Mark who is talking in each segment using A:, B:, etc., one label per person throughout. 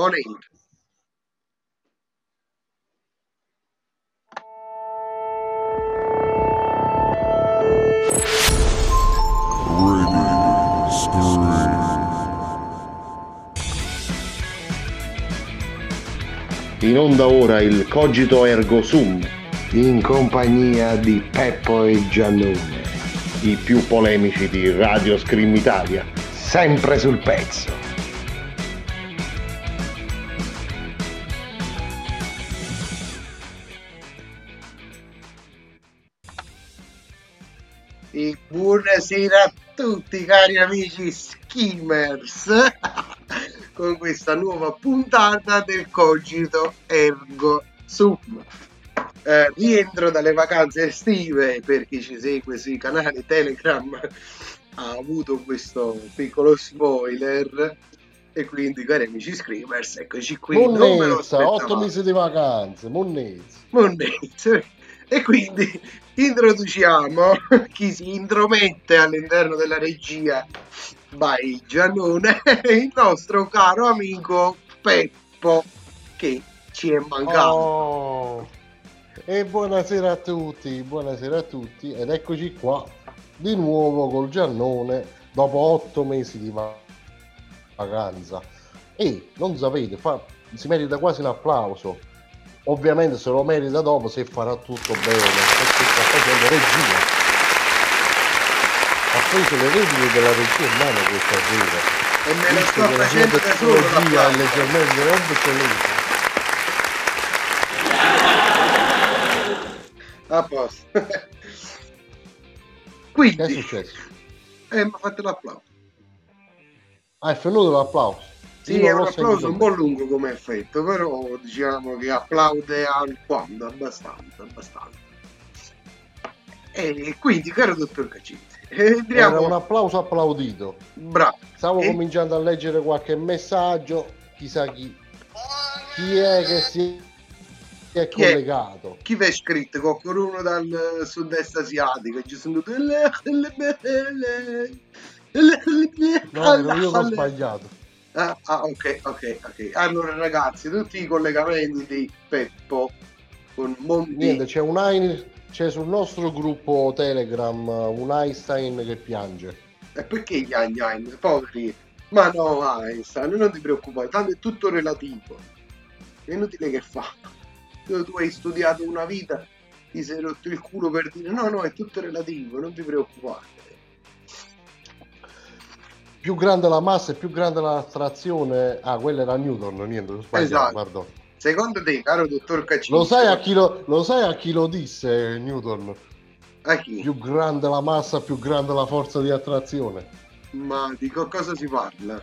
A: On air.
B: In onda ora il Cogito Ergo Sum,
C: in compagnia di Peppo e Giannone,
B: i più polemici di Radio Scream Italia.
C: sempre sul pezzo.
A: Buonasera a tutti cari amici skimmers con questa nuova puntata del Cogito Ergo Sum. Eh, rientro dalle vacanze estive per chi ci segue sui canali Telegram ha avuto questo piccolo spoiler e quindi cari amici screamers eccoci qui non
D: Monnezza,
A: aspettavo.
D: 8 mesi di vacanze, monnezza.
A: Monnezza. E quindi introduciamo chi si intromette all'interno della regia by Giannone, il nostro caro amico Peppo che ci è mancato.
D: Oh. E buonasera a tutti, buonasera a tutti ed eccoci qua di nuovo col Giannone dopo 8 mesi di va- vacanza. E non sapete, fa- si merita quasi un applauso. Ovviamente se lo merita dopo se farà tutto bene, perché sta facendo regia. Ha preso le redini della regia in mano questa sera.
A: E me lo sto
D: la sua
A: facendo da solo.
D: è leggermente obsoleta.
A: A posto.
D: Che è
A: Quindi,
D: successo?
A: eh, mi ha fatto l'applauso.
D: Ah, è venuto l'applauso.
A: Sì,
D: Io
A: è un applauso un po' lungo come effetto, però diciamo che applaude alquanto, abbastanza, abbastanza. E quindi, caro dottor Caccitti,
D: Era
A: entriamo...
D: un applauso applaudito.
A: Bravo.
D: Stavo
A: E-
D: cominciando a leggere qualche messaggio, chissà chi, chi è che si è
A: Chi è?
D: collegato.
A: Chi vi è scritto? Qualcuno dal sud-est asiatico? Ci sono tutti...
D: No, ero io che ho sbagliato.
A: Ah, ah, ok, ok, ok. Allora ragazzi, tutti i collegamenti di Peppo con Monti...
D: Niente, c'è un Ein- c'è sul nostro gruppo Telegram un Einstein che piange.
A: E perché gli Einstein? Poveri. Ma no, Einstein, non ti preoccupare, tanto è tutto relativo. È inutile che fa. Tu hai studiato una vita, ti sei rotto il culo per dire no, no, è tutto relativo, non ti preoccupare.
D: Più grande la massa e più grande l'attrazione. Ah, quella era Newton, niente, ho sbagliato,
A: Esatto. Secondo te, caro dottor Caccini,
D: Lo sai, a chi lo, lo sai a chi lo disse Newton?
A: a chi?
D: Più grande la massa, più grande la forza di attrazione.
A: Ma di co- cosa si parla?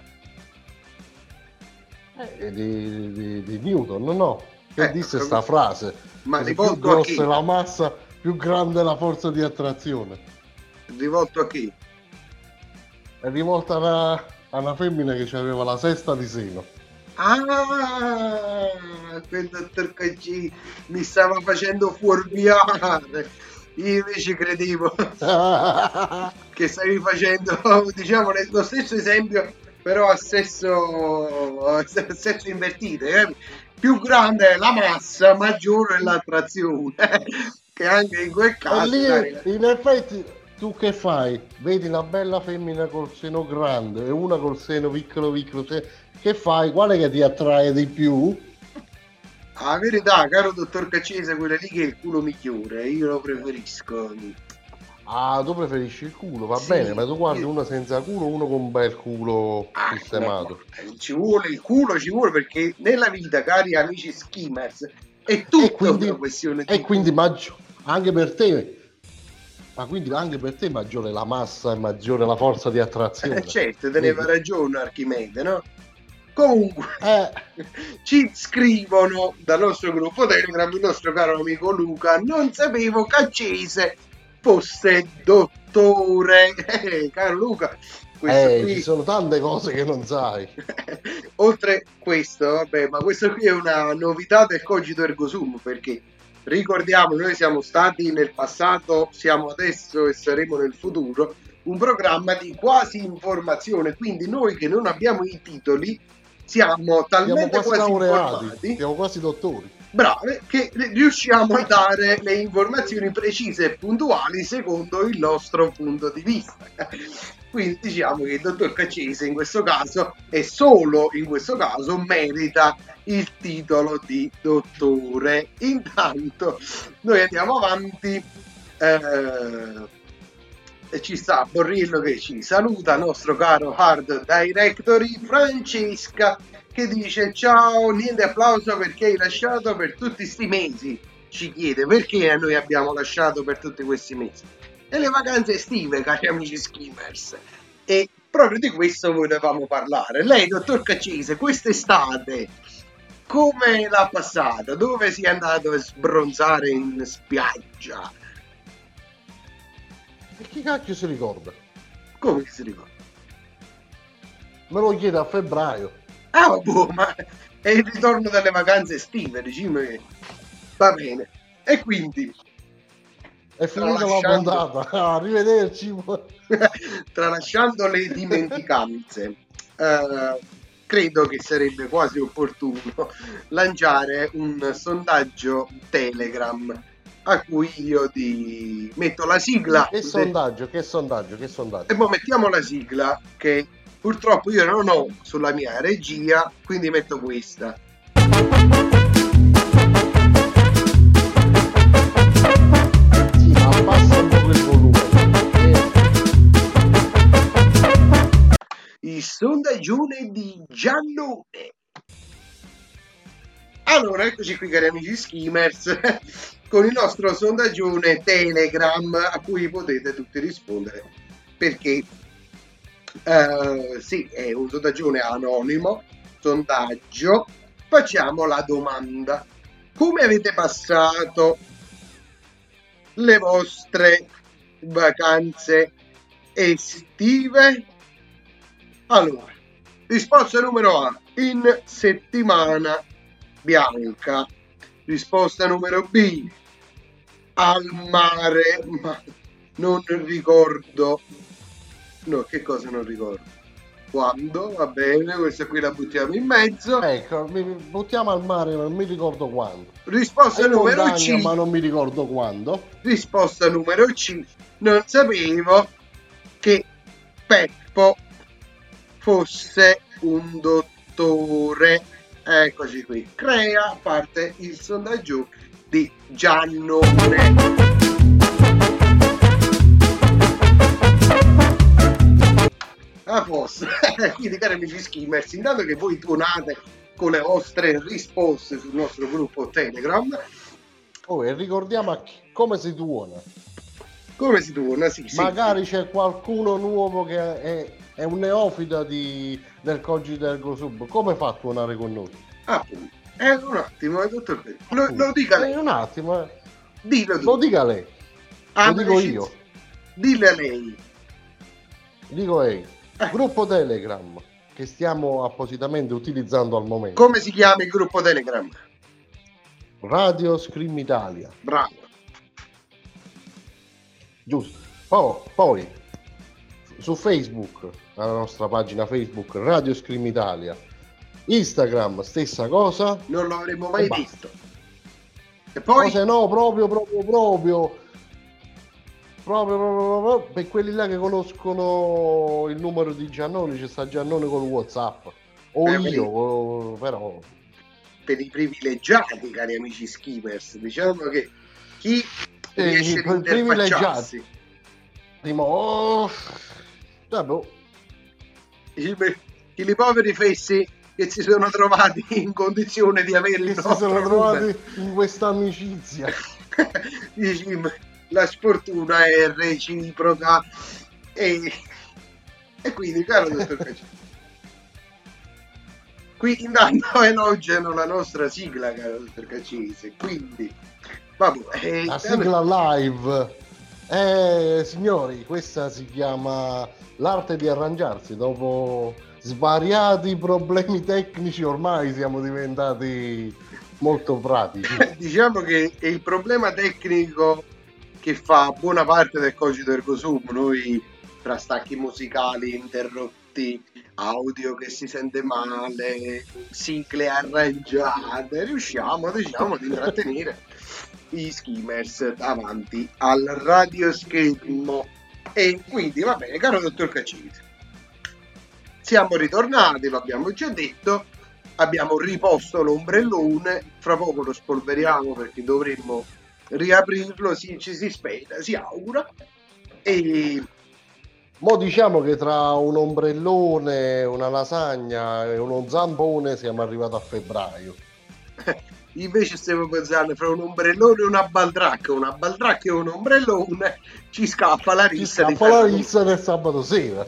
D: Eh, di, di- di Newton, no? Che
A: Eh,
D: disse
A: ho
D: sta
A: capito.
D: frase?
A: Ma
D: Che più
A: rivolto a chi?
D: grossa la massa, più grande la forza di attrazione.
A: Rivolto a chi?
D: È rivolta a una, a una femmina che aveva la sesta di seno.
A: Ah, quel dottor Caccini mi stava facendo fuorviare. Io invece credevo che stavi facendo, diciamo, lo stesso esempio, però a sesso, a sesso invertito. eh. Più grande è la massa, maggiore è l'attrazione. che anche in quel caso...
D: lì, in effetti, tu che fai? Vedi una bella femmina col seno grande e una col seno piccolo piccolo. Che fai? Quale che ti attrae di più?
A: La verità, caro dottor Caccese, quella lì che è il culo migliore, io lo preferisco.
D: Ah, tu preferisci il culo, va
A: Sì,
D: bene, ma tu guardi
A: io-
D: uno senza culo, uno con un bel culo
A: Ah,
D: sistemato.
A: no, ci vuole il culo, ci vuole perché nella vita, cari amici skimmers, è tutta
D: E quindi,
A: una questione di
D: e quindi maggio- anche per te, ma quindi anche per te maggiore la massa e maggiore la forza di attrazione.
A: Eh, certo, teneva ragione Archimede, no? Comunque,
D: Eh,
A: ci scrivono dal nostro gruppo Telegram il nostro caro amico Luca, non sapevo Caccese fosse dottore. Eh, caro Luca, questo
D: eh,
A: qui...
D: ci sono tante cose che non sai.
A: Oltre questo, vabbè, ma questo qui è una novità del Cogito Ergo Sum perché ricordiamo, noi siamo stati nel passato, siamo adesso e saremo nel futuro un programma di quasi informazione, quindi noi che non abbiamo i titoli siamo talmente
D: Siamo quasi
A: quasi
D: laureati,
A: informati
D: siamo quasi dottori.
A: brave che riusciamo a dare le informazioni precise e puntuali secondo il nostro punto di vista. Quindi diciamo che il dottor Caccese in questo caso e solo in questo caso merita il titolo di dottore. Intanto noi andiamo avanti. eh, e ci sta Borrillo che ci saluta, nostro caro hard directory Francesca che dice ciao, niente applauso perché hai lasciato per tutti sti mesi. Ci chiede perché noi abbiamo lasciato per tutti questi mesi. E le vacanze estive, cari amici skimmers. E proprio di questo volevamo parlare. Lei, dottor Caccese, quest'estate come l'ha passata? Dove si è andato a sbronzare in spiaggia?
D: E chi cacchio si ricorda?
A: Come si ricorda?
D: Me lo chiede a febbraio.
A: Ah, boh, ma è il ritorno dalle vacanze estive, diciamo che va bene. E quindi,
D: È finita la puntata. Arrivederci.
A: tralasciando le dimenticanze, eh, credo che sarebbe quasi opportuno lanciare un sondaggio Telegram a cui io ti metto la sigla.
D: Che sondaggio, che sondaggio, che sondaggio.
A: E poi mettiamo la sigla che purtroppo io non ho sulla mia regia, quindi metto questa.
D: Il
A: sondaggione di Giannone. Allora, eccoci qui cari amici skimmers con il nostro sondaggione Telegram a cui potete tutti rispondere perché eh, sì, è un sondaggione anonimo, sondaggio, facciamo la domanda. Come avete passato le vostre vacanze estive? Allora, risposta numero A, in settimana bianca. Risposta numero B, al mare, ma non ricordo. No, che cosa non ricordo? Quando? Va bene, questa qui la buttiamo in mezzo.
D: Ecco, mi buttiamo al mare, non mi ricordo quando.
A: Risposta
D: In
A: numero
D: montagna,
A: C.
D: ma non mi ricordo quando.
A: Risposta numero C. Non sapevo che Peppo fosse un dottore. Eccoci qui. Crea parte il sondaggio di Giannone. A posto. Quindi, cari amici skimmers, intanto che voi tuonate con le vostre risposte sul nostro gruppo Telegram,
D: Oh, e ricordiamo come si tuona.
A: come si tuona? Sì, sì.
D: Magari c'è qualcuno nuovo che è, è un neofita di, del cogito ergo sub. Come fa a tuonare con noi?
A: Appunto. Eh, un attimo, eh, dottor Pe- lo, lo dica
D: Eh,
A: lei.
D: un attimo, eh.
A: Dillo tu.
D: lo dica lei.
A: Ah,
D: lo dico io.
A: Dille a lei.
D: Dico lei.
A: Eh.
D: Gruppo Telegram che stiamo appositamente utilizzando al momento.
A: Come si chiama il gruppo Telegram?
D: Radio Scream Italia.
A: Bravo.
D: Giusto. Poi, poi, su Facebook, la nostra pagina Facebook Radio Scream Italia. Instagram stessa cosa.
A: Non lo avremmo mai visto. E poi
D: se no, proprio, proprio, proprio. Proprio, proprio, per quelli là che conoscono il numero di Giannone, c'è sta Giannone con Whatsapp. O
A: Eh,
D: io, o- però.
A: per i privilegiati, cari amici skimmers, diciamo che chi
D: Eh,
A: riesce
D: i
A: ad
D: pri-
A: interfacciarsi
D: Prima, oh, vabbè,
A: i, i poveri fessi che si sono trovati in condizione di avere il
D: che si sono trovati in questa amicizia.
A: La sfortuna è reciproca e, e quindi caro dottor Cacci qui intanto elogiano la nostra sigla caro dottor Caccese quindi vabbè eh,
D: La sigla live. Eh, signori, questa si chiama l'arte di arrangiarsi. Dopo svariati problemi tecnici, ormai siamo diventati molto pratici.
A: diciamo che il problema tecnico che fa buona parte del cogito ergo sum noi tra stacchi musicali interrotti audio che si sente male, sigle arrangiate, riusciamo diciamo ad intrattenere gli skimmers davanti al radioschermo. E quindi va bene, caro dottor Cacite, siamo ritornati, lo abbiamo già detto, abbiamo riposto l'ombrellone, fra poco lo spolveriamo perché dovremmo riaprirlo, si, ci si spera, si augura. E
D: Mo diciamo che tra un ombrellone, una lasagna e uno zampone siamo arrivati a febbraio.
A: invece stiamo pensando fra un ombrellone e una baldracca, una baldracca e un ombrellone, ci scappa la
D: Ci
A: rissa di
D: scappa la rissa del sabato sera.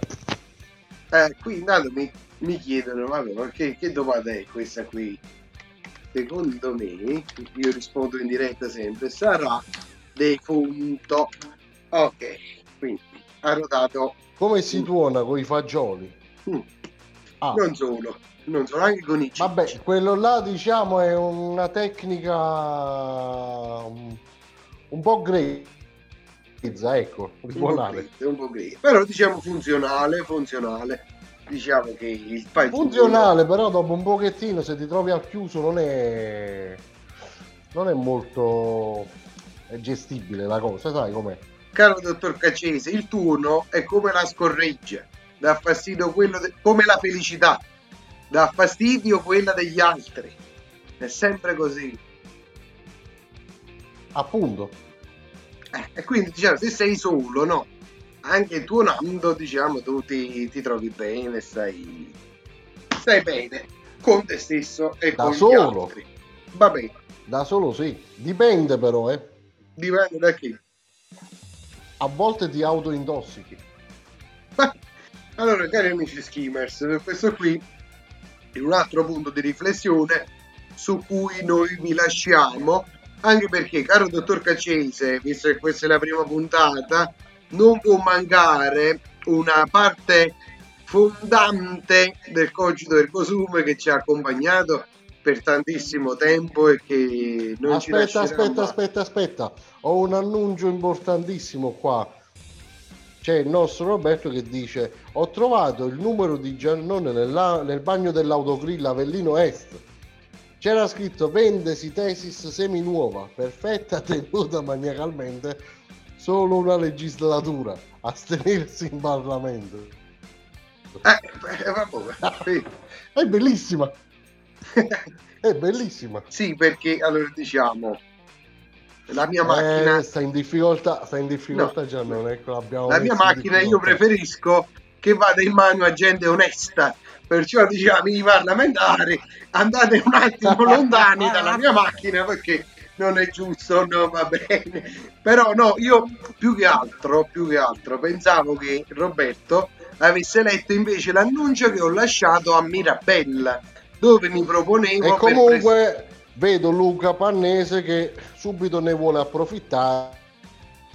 A: Eh, qui intanto mi, mi chiedono, vabbè, ma che, che domanda è questa qui? Secondo me, io rispondo in diretta sempre, sarà defunto. Ok, quindi ha rotato,
D: Come si tuona con i fagioli?
A: Mm.
D: Ah,
A: non solo, non solo, anche con i cicci.
D: vabbè, quello là diciamo è una tecnica un, po' grezza, ecco, di
A: un po' grezzo. però diciamo funzionale, funzionale. Diciamo che il paese
D: Funzionale, però dopo un pochettino se ti trovi al chiuso non è non è molto gestibile la cosa, sai com'è?
A: Caro dottor Caccese, il turno è come la scorreggia, dà fastidio quello de- come la felicità, dà fastidio quella degli altri. È sempre così.
D: Appunto.
A: Eh, e quindi diciamo, se sei solo, no? Anche tuonando, diciamo, tu ti, ti trovi bene, stai, stai bene con te stesso e
D: Da
A: con
D: solo.
A: gli altri. Va bene,
D: Da solo sì, dipende però, eh.
A: dipende da chi.
D: A volte ti autointossichi.
A: Allora, cari amici skimmers, questo qui è un altro punto di riflessione su cui noi vi lasciamo, anche perché, caro dottor Caccese, visto che questa è la prima puntata, non può mancare una parte fondante del cogito ergo sum che ci ha accompagnato per tantissimo tempo e che non ci
D: Aspetta,
A: lascerà
D: aspetta,
A: mai.
D: aspetta, aspetta. Ho un annuncio importantissimo qua. C'è il nostro Roberto che dice: Ho trovato il numero di Giannone nella- nel bagno dell'autogrill Avellino Est. C'era scritto vendesi tesis seminuova, perfetta, tenuta maniacalmente, solo una legislatura, astenersi in Parlamento.
A: Eh, eh, vabbè.
D: È bellissima, è bellissima.
A: Sì, perché allora diciamo la mia macchina,
D: Eh, sta in difficoltà, sta in difficoltà Giannone, ecco,
A: la mia macchina io preferisco che vada in mano a gente onesta. Perciò diciamo i parlamentari andate un attimo lontani dalla mia macchina perché non è giusto, no, va bene. Però no, io più che altro, più che altro pensavo che Roberto avesse letto invece l'annuncio che ho lasciato a Mirabella, dove mi proponevo
D: E comunque vedo Luca Pannese che subito ne vuole approfittare.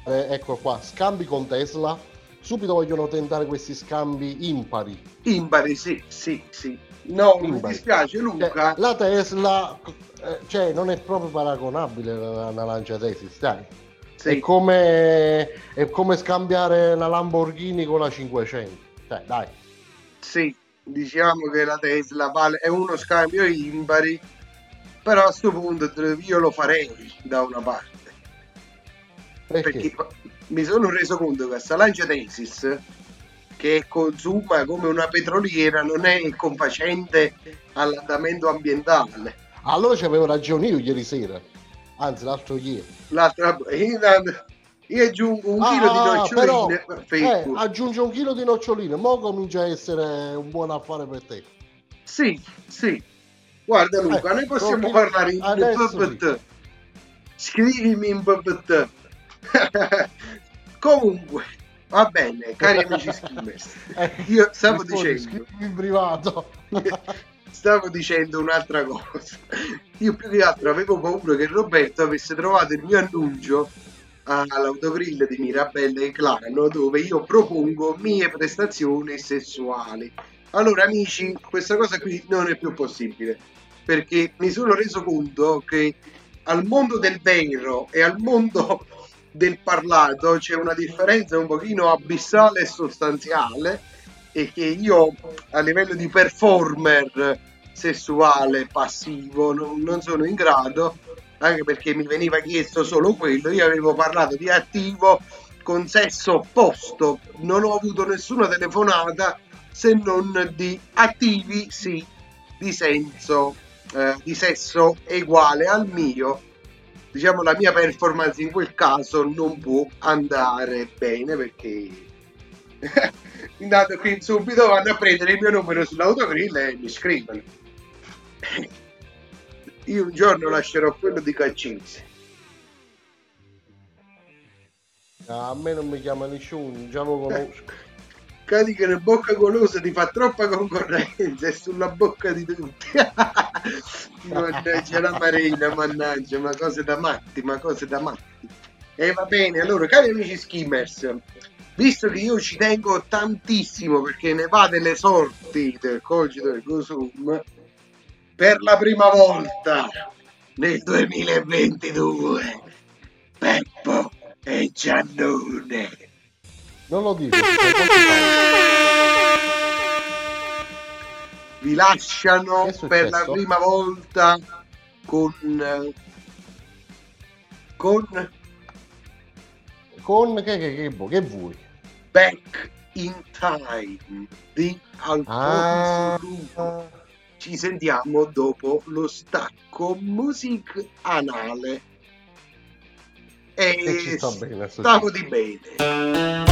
D: Ecco qua, scambi con Tesla. Subito vogliono tentare questi scambi impari.
A: Impari, sì, sì, sì. No, mi
D: Impari.
A: dispiace
D: Cioè,
A: Luca.
D: la Tesla eh, cioè, non è proprio paragonabile alla, Lancia Tesis, dai. È,
A: Sì.
D: come, è come scambiare la Lamborghini con la 500. Cioè, dai.
A: Sì, diciamo che la Tesla vale, è uno scambio impari, però a questo punto io lo farei da una parte.
D: Perché?
A: Perché mi sono reso conto che questa Lancia Tesis, che consuma come una petroliera, non è confacente all'andamento ambientale.
D: Allora ci avevo ragione io ieri sera. Anzi, l'altro ieri.
A: L'altra, io, io aggiungo un chilo di
D: Ah,
A: noccioline,
D: però, eh,
A: fecco.
D: aggiunge un chilo di noccioline, mo comincia a essere un buon affare per te.
A: Sì, sì. Guarda Luca,
D: Eh,
A: noi possiamo
D: proprio
A: parlare in PPT. Scrivimi in PPT. Comunque, va bene, cari amici skimmers.
D: Eh,
A: Io stavo
D: rispondi,
A: dicendo,
D: in privato.
A: stavo dicendo un'altra cosa. Io più che altro avevo paura che Roberto avesse trovato il mio annuncio all'autogrill di Mirabella e Clano dove io propongo mie prestazioni sessuali. Allora amici, questa cosa qui non è più possibile perché mi sono reso conto che al mondo del vero e al mondo del parlato c'è una differenza un pochino abissale e sostanziale e che io a livello di performer sessuale passivo non, non sono in grado, anche perché mi veniva chiesto solo quello, io avevo parlato di attivo con sesso opposto, non ho avuto nessuna telefonata se non di attivi sì, di senso, eh, di sesso uguale al mio. Diciamo la mia performance in quel caso non può andare bene perché intanto qui subito vanno a prendere il mio numero sull'autogrill e mi scrivono. Io un giorno lascerò quello di Caccinzi.
D: A me non mi chiama nessuno, già lo conosco.
A: Cadi che una bocca golosa ti fa troppa concorrenza è sulla bocca di tutti. mannaggia la marina, mannaggia, ma cose da matti, ma cose da matti. E va bene, allora, cari amici skimmers, visto che io ci tengo tantissimo perché ne va delle sorti del cogito del Gosum, per la prima volta nel 2022, Peppo e Giannone
D: Non lo dico.
A: Vi lasciano per la prima volta con eh, con
D: Con che, che, che, che vuoi?
A: Back in Time di Alfonso
D: Ah,
A: Lupo. Ci sentiamo dopo lo stacco music anale. E
D: E ci sta bene,
A: stavo di bene.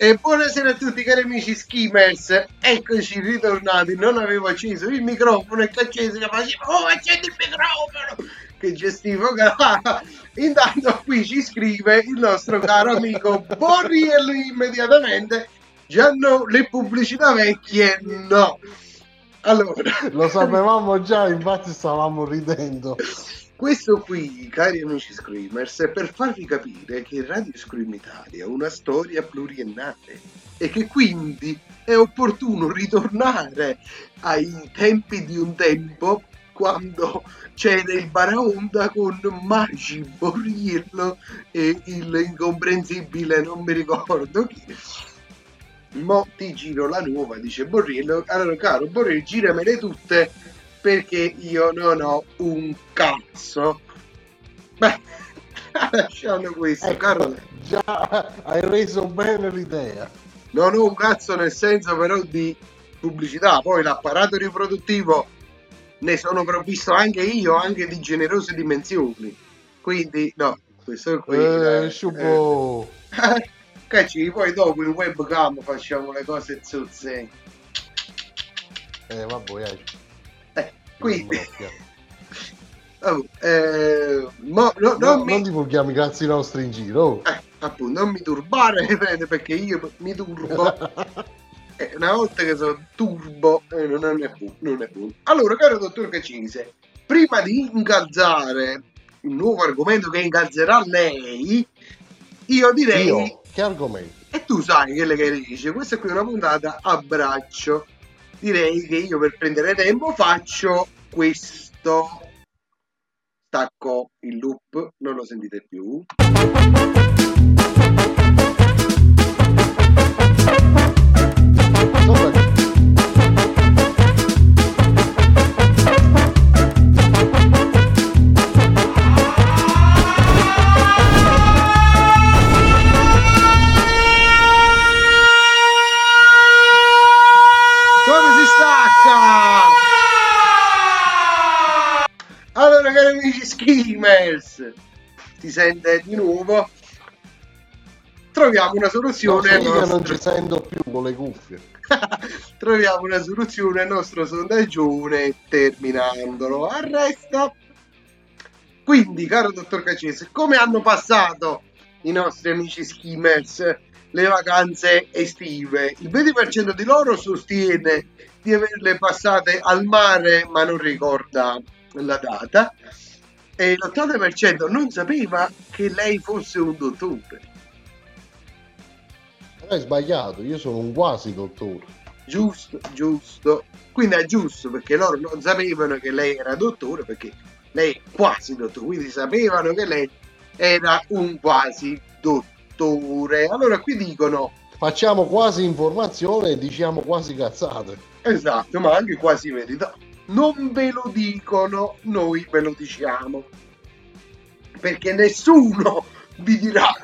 A: E buonasera a tutti cari amici skimmers, eccoci ritornati, non avevo acceso il microfono e che acceso che facevo, oh accendi il microfono, che gestivo, intanto qui ci scrive il nostro caro amico Borriello immediatamente, già no, le pubblicità vecchie. No. Allora,
D: Lo sapevamo già, infatti stavamo ridendo.
A: Questo qui, cari amici Screamers, è per farvi capire che Radio Scream Italia ha una storia pluriennale e che quindi è opportuno ritornare ai tempi di un tempo quando c'era il Baraonda con Magi, Borriello e il incomprensibile non mi ricordo chi. Mo ti giro la nuova, dice Borriello. Allora, caro Borriello, giramele tutte perché io non ho un cazzo. Beh, lasciando questo,
D: Ecco,
A: caro.
D: già hai reso bene l'idea.
A: Non ho un cazzo nel senso però di pubblicità, poi l'apparato riproduttivo ne sono provvisto anche io, anche di generose dimensioni. Quindi, no, questo qui...
D: Eh,
A: eh,
D: sciupo.
A: eh, Cacci, poi dopo in webcam facciamo le cose zozze.
D: Eh, vabbè,
A: quindi... Oh, eh, mo- no-
D: No,
A: non mi...
D: non divulghiamo i cazzi nostri in giro.
A: Eh, appunto, non mi turbare, perché io mi turbo. E una volta che sono turbo, eh, non è più, non è più. Allora, caro dottor Cacise, prima di incalzare il nuovo argomento che incalzerà lei, io direi,
D: Io, che argomento?
A: e tu sai che le che dice, questa qui è una puntata a braccio. Direi che io per prendere tempo faccio questo. Stacco il loop, non lo sentite più.
D: Sopra-
A: cari amici skimmers, si sente di nuovo. Troviamo una soluzione. al
D: dica, non ci sento più con le cuffie.
A: Troviamo una soluzione al nostro sondaggione terminandolo. Arresta. Quindi, caro dottor Cacese, come hanno passato i nostri amici skimmers le vacanze estive? Il 20% di loro sostiene di averle passate al mare, ma non ricorda la data. E l'80% non sapeva che lei fosse un dottore.
D: Hai sbagliato, io sono un quasi dottore.
A: Giusto, giusto. Quindi è giusto perché loro non sapevano che lei era dottore perché lei è quasi dottore, quindi sapevano che lei era un quasi dottore. Allora qui dicono,
D: Facciamo quasi informazione e diciamo quasi cazzate.
A: esatto, ma anche quasi verità. Non ve lo dicono, noi ve lo diciamo. Perché nessuno vi dirà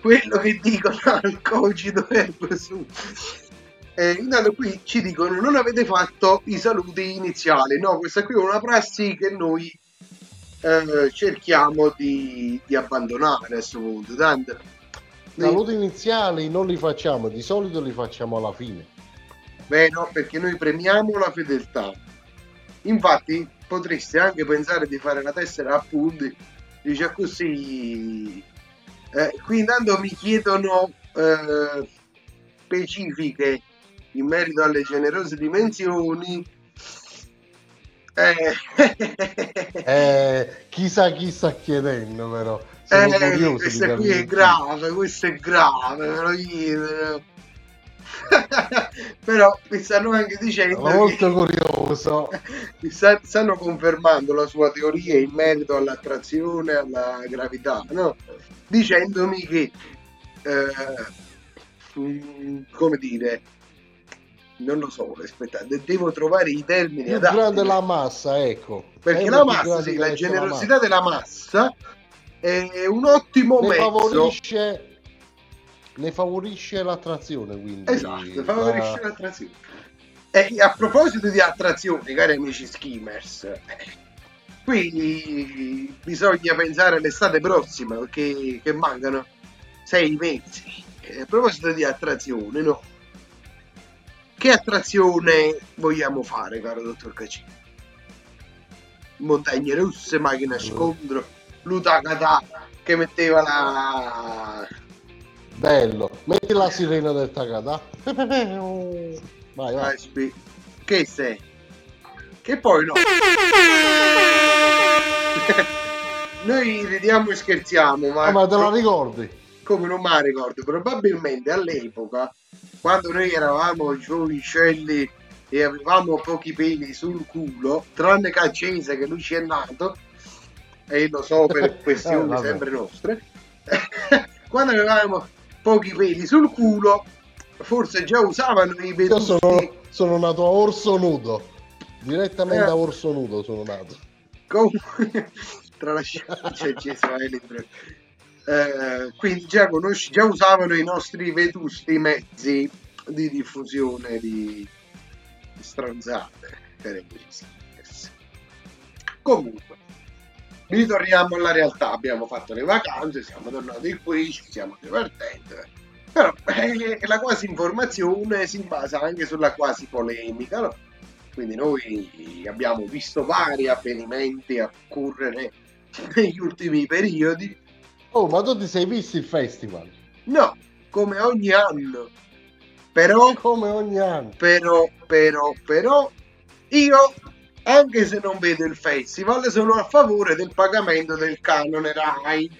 A: quello che dicono al cogito ergo su. Eh, intanto qui ci dicono non avete fatto i saluti iniziali no questa qui è una prassi che noi eh, cerchiamo di, di abbandonare a questo punto tanto noi-
D: Saluti iniziali non li facciamo, di solito li facciamo alla fine.
A: Beh, no, perché noi premiamo la fedeltà. Infatti, potreste anche pensare di fare la tessera a punti, dice così. Eh, qui intanto mi chiedono eh, specifiche in merito alle generose dimensioni. Eh,
D: Eh, chissà chi sta chiedendo però. Sono
A: eh, questa qui è grave, questo è grave, ve lo chiedo. Però mi stanno anche dicendo
D: molto curioso.
A: mi sta- stanno confermando la sua teoria in merito all'attrazione alla gravità, no? Dicendomi che eh, mm, come dire non lo so, aspettate, devo trovare i termini
D: Più
A: adatti.
D: grande la massa, ecco.
A: perché la massa, sì, la generosità della massa è un ottimo
D: ne
A: mezzo.
D: favorisce ne favorisce l'attrazione quindi
A: Esatto, favorisce
D: la-
A: l'attrazione. E a proposito di attrazioni, cari amici skimmers, qui bisogna pensare all'estate prossima perché che mancano sei mesi. E a proposito di attrazione, no? Che attrazione vogliamo fare, caro dottor Cacini? Montagne russe, macchina a scontro, Lutakata che metteva la
D: bello metti la sirena del Takata vai vai
A: Aspi. Che sei? Che poi no. Noi ridiamo e scherziamo, ma,
D: Ah, ma te la ricordi
A: come non me la ricordo, probabilmente all'epoca, quando noi eravamo giovincelli e avevamo pochi peli sul culo, tranne Caccese che lui ci è nato, e lo so per questioni
D: Eh,
A: sempre nostre, quando avevamo pochi peli sul culo, forse già usavano i
D: io
A: vetusti
D: sono, sono nato a Orso Nudo direttamente
A: Eh.
D: a Orso Nudo sono nato
A: Comunque, tralasciando c'è Elendro. Eh, quindi già, conosci, già usavano i nostri vetusti mezzi di diffusione di, di skimmers. comunque ritorniamo alla realtà abbiamo fatto le vacanze siamo tornati qui ci stiamo divertendo però eh, la quasi informazione si basa anche sulla quasi polemica no? Quindi noi abbiamo visto vari avvenimenti occorrere negli ultimi periodi.
D: oh ma tu ti sei visto il festival
A: No, come ogni anno. Però,
D: come ogni anno
A: però, però, però, io, anche se non vedo il festival, sono a favore del pagamento del canone RAI.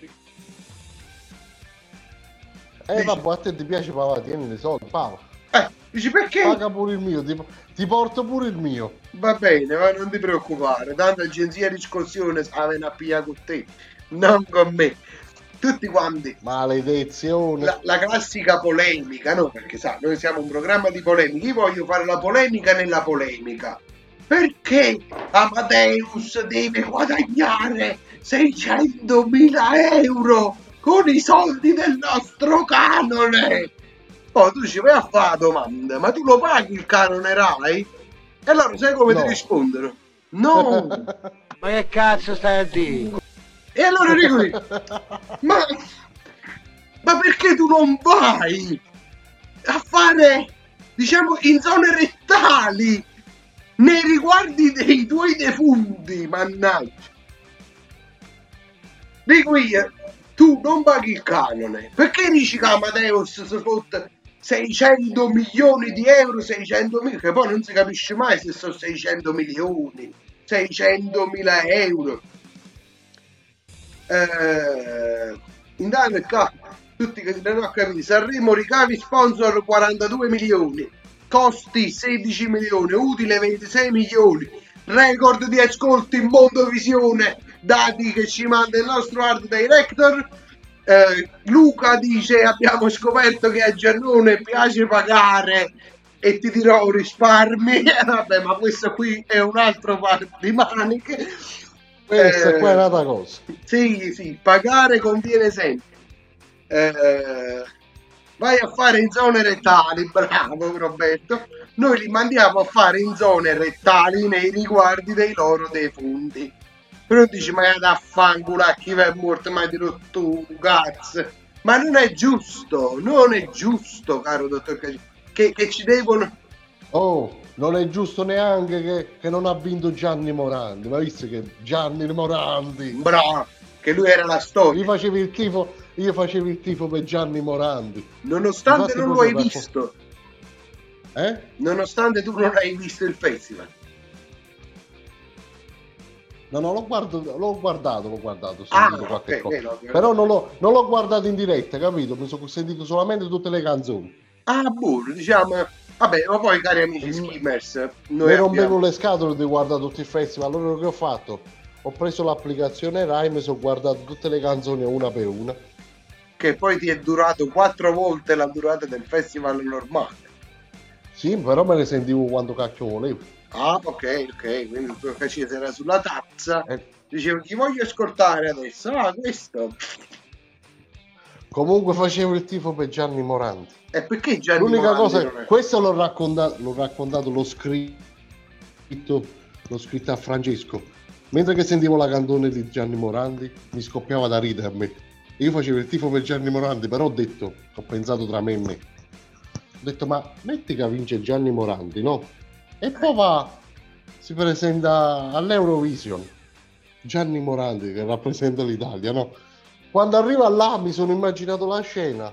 D: eh vabbè a te ti piace Pava tieni i soldi Pava
A: Eh, dici perché?
D: paga pure il mio ti, ti porto pure il mio
A: Va bene, ma non ti preoccupare, tanto l'agenzia di riscossione sa venire a pigliare con te, non con me. Tutti quanti
D: maledezione
A: la, la classica polemica, no? Perché sa, noi siamo un programma di polemica. Io voglio fare la polemica nella polemica. Perché Amadeus deve guadagnare 600.000 euro con i soldi del nostro canone? Poi tu ci vai a fare la domanda, ma tu lo paghi il canone Rai? E allora sai come
D: No.
A: ti rispondono? No!
E: Ma che cazzo stai a dire?
A: e allora dico io, ma, ma perché tu non vai a fare, diciamo, in zone rettali nei riguardi dei tuoi defunti, mannaggia? Di qui tu non paghi il canone, perché dici che Amadeus si fotte 600 milioni di euro, 600 mila, che poi non si capisce mai se sono 600 milioni, 600 mila euro. Eh, intanto qua tutti che non ho capito Sanremo ricavi sponsor 42 milioni costi 16 milioni utile 26 milioni record di ascolti in Mondovisione dati che ci manda il nostro art director. Eh, Luca dice abbiamo scoperto che a Giannone piace pagare e ti dirò risparmi. Eh, vabbè ma questo qui è un altro par di maniche.
D: Questa
A: Eh,
D: qua è un'altra cosa.
A: sì, sì, pagare conviene sempre. Eh, vai a fare in zone rettali, bravo Roberto. Noi li mandiamo a fare in zone rettali nei riguardi dei loro defunti. Però dici, ma da fanculo a chi va morto, ma ti rotto un cazzo. Ma non è giusto, non è giusto, caro dottor Cagini, che, che ci devono...
D: Oh, non è giusto neanche che, che non ha vinto Gianni Morandi. Ma visto che Gianni Morandi.
A: Bravo, che lui era la storia.
D: facevo il tifo, io facevo il tifo per Gianni Morandi.
A: Nonostante
D: Infatti
A: non lo hai visto,
D: Eh?
A: nonostante tu non hai visto il festival.
D: No, no, l'ho, guardato, l'ho guardato, l'ho guardato, ho
A: Ah,
D: sentito qualche
A: ok,
D: cosa.
A: no,
D: Però non l'ho, non l'ho guardato in diretta, capito? Mi sono sentito solamente tutte le canzoni.
A: Ah, buono, diciamo. Vabbè, ma poi cari amici skimmers, noi
D: mi rompevo
A: abbiamo...
D: le scatole di guardare tutti i festival. Allora che ho fatto? Ho preso l'applicazione mi sono guardato tutte le canzoni una per una.
A: Che poi ti è durato quattro volte la durata del festival normale.
D: Sì, però me ne sentivo quando cacchio volevo.
A: Ah, ok, ok, quindi il tuo cacete era sulla tazza.
D: Eh,
A: Dicevo, chi voglio ascoltare adesso? Ah, questo.
D: comunque facevo il tifo per Gianni Morandi.
A: E perché Gianni
D: L'unica
A: Morandi
D: cosa,
A: non è-
D: questo l'ho raccontato, l'ho raccontato, l'ho scritto, l'ho scritto a Francesco. Mentre che sentivo la canzone di Gianni Morandi, mi scoppiava da ridere a me. Io facevo il tifo per Gianni Morandi, però ho detto, ho pensato tra me e me. Ho detto, ma metti che vince Gianni Morandi, no? E poi va, si presenta all'Eurovision. Gianni Morandi che rappresenta l'Italia, no? Quando arriva là mi sono immaginato la scena.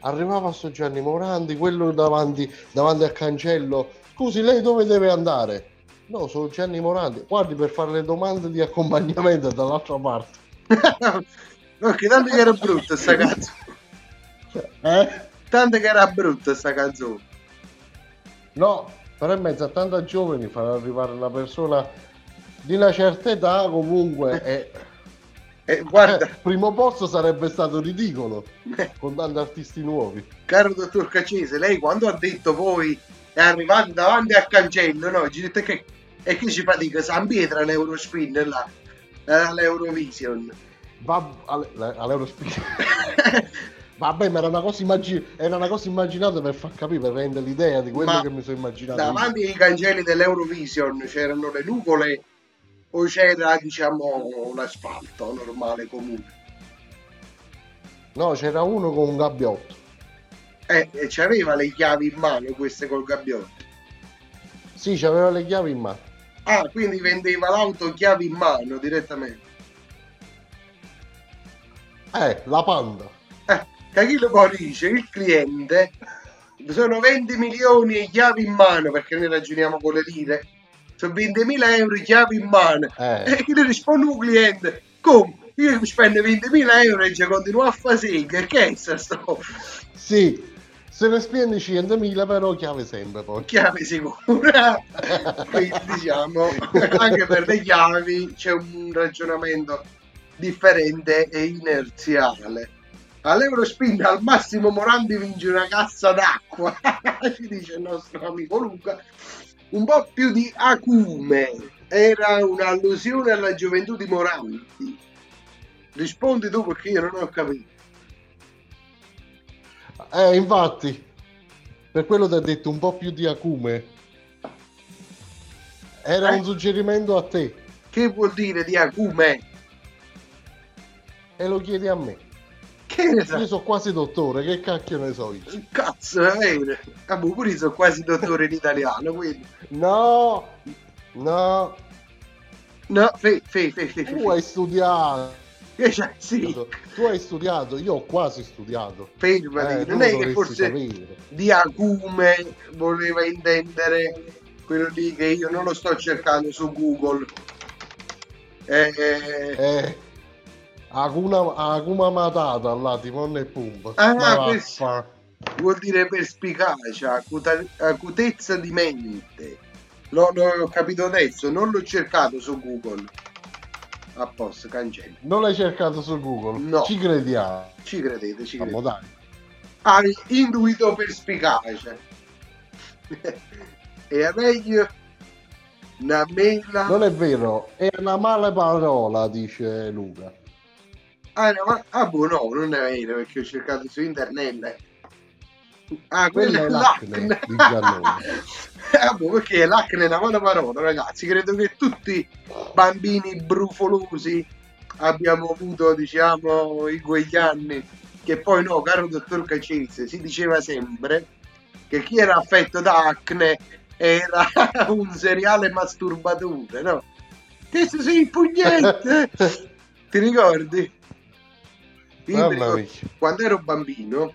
D: Arrivava sto Gianni Morandi, quello davanti, davanti al cancello. Scusi, lei dove deve andare? No, sono Gianni Morandi. Guardi per fare le domande di accompagnamento dall'altra parte.
A: no, che tanto che era brutta sta canzone.
D: Eh?
A: Tanto che era brutta sta canzone.
D: No, però in mezzo a tanta giovani far arrivare una persona di una certa età comunque è...
A: E guarda,
D: Eh, primo posto sarebbe stato ridicolo con tanti artisti nuovi.
A: caro dottor Cacese, lei quando ha detto poi è arrivato davanti al cancello, no? Ci dite che e che ci fatica San Pietro all'Eurospin là, eh, all'Eurovision.
D: Va alle- all'Eurospin. Vabbè, ma era una cosa, immagi- era una cosa immaginata per far capire, per rendere l'idea di quello
A: Ma
D: che mi sono immaginato.
A: Davanti ai cancelli dell'Eurovision c'erano le nuvole o c'era diciamo l'asfalto normale comune?
D: No, c'era uno con un gabbiotto.
A: Eh, e c'aveva le chiavi in mano queste col gabbiotto.
D: Sì, c'aveva le chiavi in mano.
A: Ah, quindi vendeva l'auto chiavi in mano direttamente.
D: Eh, la panda.
A: Eh, chi lo poi dice? Il cliente sono 20 milioni e chiavi in mano perché noi ragioniamo con le lire. Sono 20.000 euro chiavi in mano.
D: Eh.
A: E chi le risponde un cliente? Come? Io spendo 20.000 euro e ci continuo a fare sega. Che è sto?
D: Sì, se ne spendi 100.000 però chiave sempre poi.
A: Chiave sicura. Quindi diciamo, anche per le chiavi c'è un ragionamento differente e inerziale. All'Eurospin al massimo Morandi vince una cassa d'acqua, ci dice il nostro amico Luca. Un po' più di acume, era un'allusione alla gioventù di Morandi. Rispondi tu perché io non ho capito.
D: Eh, infatti, per quello ti ho detto un po' più di acume. Era
A: Eh?
D: un suggerimento a te
A: Che vuol dire di acume?
D: E lo chiedi a me.
A: Che ne
D: Io
A: so?
D: sono quasi dottore, che cacchio ne so io?
A: Cazzo, vero. Ah, boh, pure io sono quasi dottore in italiano, quindi...
D: No, no,
A: No, fe, fe, fe, fe, fe,
D: tu hai studiato.
A: fe. Cioè, sì,
D: Tu hai studiato, io ho quasi studiato.
A: fermati,
D: Eh,
A: non è che forse
D: sapere.
A: di acume voleva intendere quello lì che io non lo sto cercando su Google. Eh, eh,
D: Eh, Akuna, Akuma Matata là, Timon e Pumba.
A: Ah,
D: Ma
A: questo- vuol dire perspicacia, acuta- acutezza di mente. L'ho, l'ho capito adesso, non l'ho cercato su Google. A posto, cancello.
D: Non l'hai cercato su Google?
A: No.
D: Ci crediamo.
A: Ci credete, ci credete.
D: Vamo, dai.
A: hai intuito perspicace. Era meglio una mela.
D: Non è vero, è una mala parola, dice Luca.
A: Ah, no, ma... ah, boh, no, non è vero perché ho cercato su internet. Ah,
D: Quella è l'acne
A: l'acne.
D: di Giannone.
A: ah, boh, perché l'acne è una buona parola, ragazzi. Credo che tutti bambini brufolosi abbiamo avuto, diciamo, in quegli anni. Che poi no, caro dottor Cacese, si diceva sempre che chi era affetto da acne era un seriale masturbatore, no? Che se sei il pugnette! Ti ricordi? Io quando ero bambino,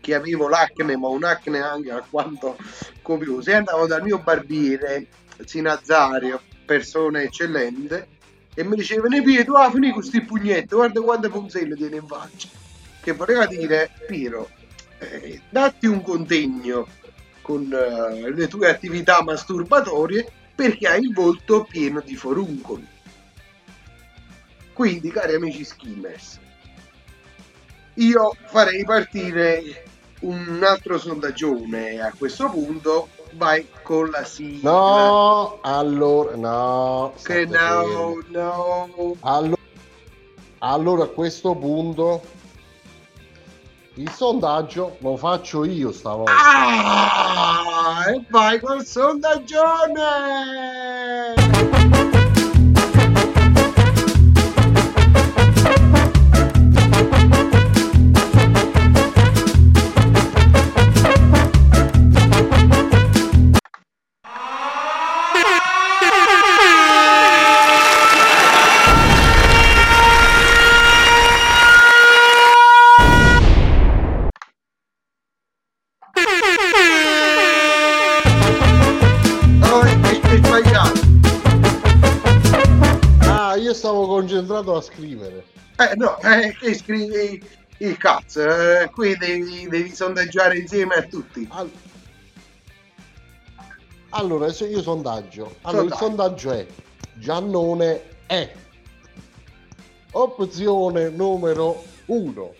A: che avevo l'acne, ma un acne anche alquanto copioso, e andavo dal mio barbiere, Zinazario, persona eccellente, e mi diceva, ne Pietro, tu ah, finì con sti pugnetti, guarda quante punzelle tieni in faccia. Che voleva dire, Piro, eh, datti un contegno con eh, le tue attività masturbatorie perché hai il volto pieno di foruncoli. Quindi, cari amici skimmers, io farei partire un altro sondaggione a questo punto. Vai con la sigla.
D: No, allora, no.
A: Che no, no.
D: Allora, allora a questo punto il sondaggio lo faccio io stavolta.
A: Ah, e vai col sondaggione!
D: Concentrato a scrivere.
A: Eh no, eh, che scrivi il cazzo, eh, qui devi, devi sondaggiare insieme a tutti.
D: Al- Allora, adesso io sondaggio. Allora, il sondaggio è Giannone è opzione numero uno.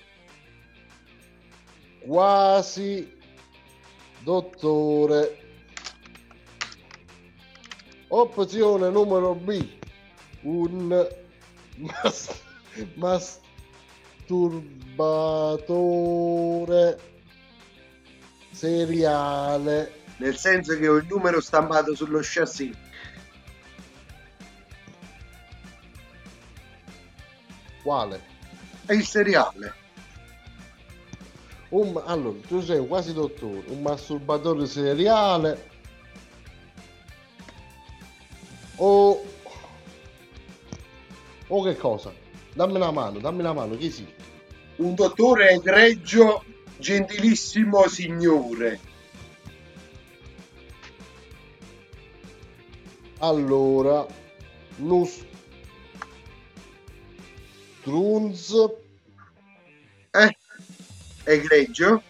D: Quasi dottore. Opzione numero B. Un mas- masturbatore seriale.
A: Nel senso che ho il numero stampato sullo chassis.
D: Quale?
A: È il seriale.
D: Un- allora, tu sei un quasi dottore, un masturbatore seriale o... o che cosa? Dammi una mano, dammi una mano, chi sì?
A: Un dottore egregio, gentilissimo signore.
D: Allora, Nus Strunz
A: Eh? Egregio?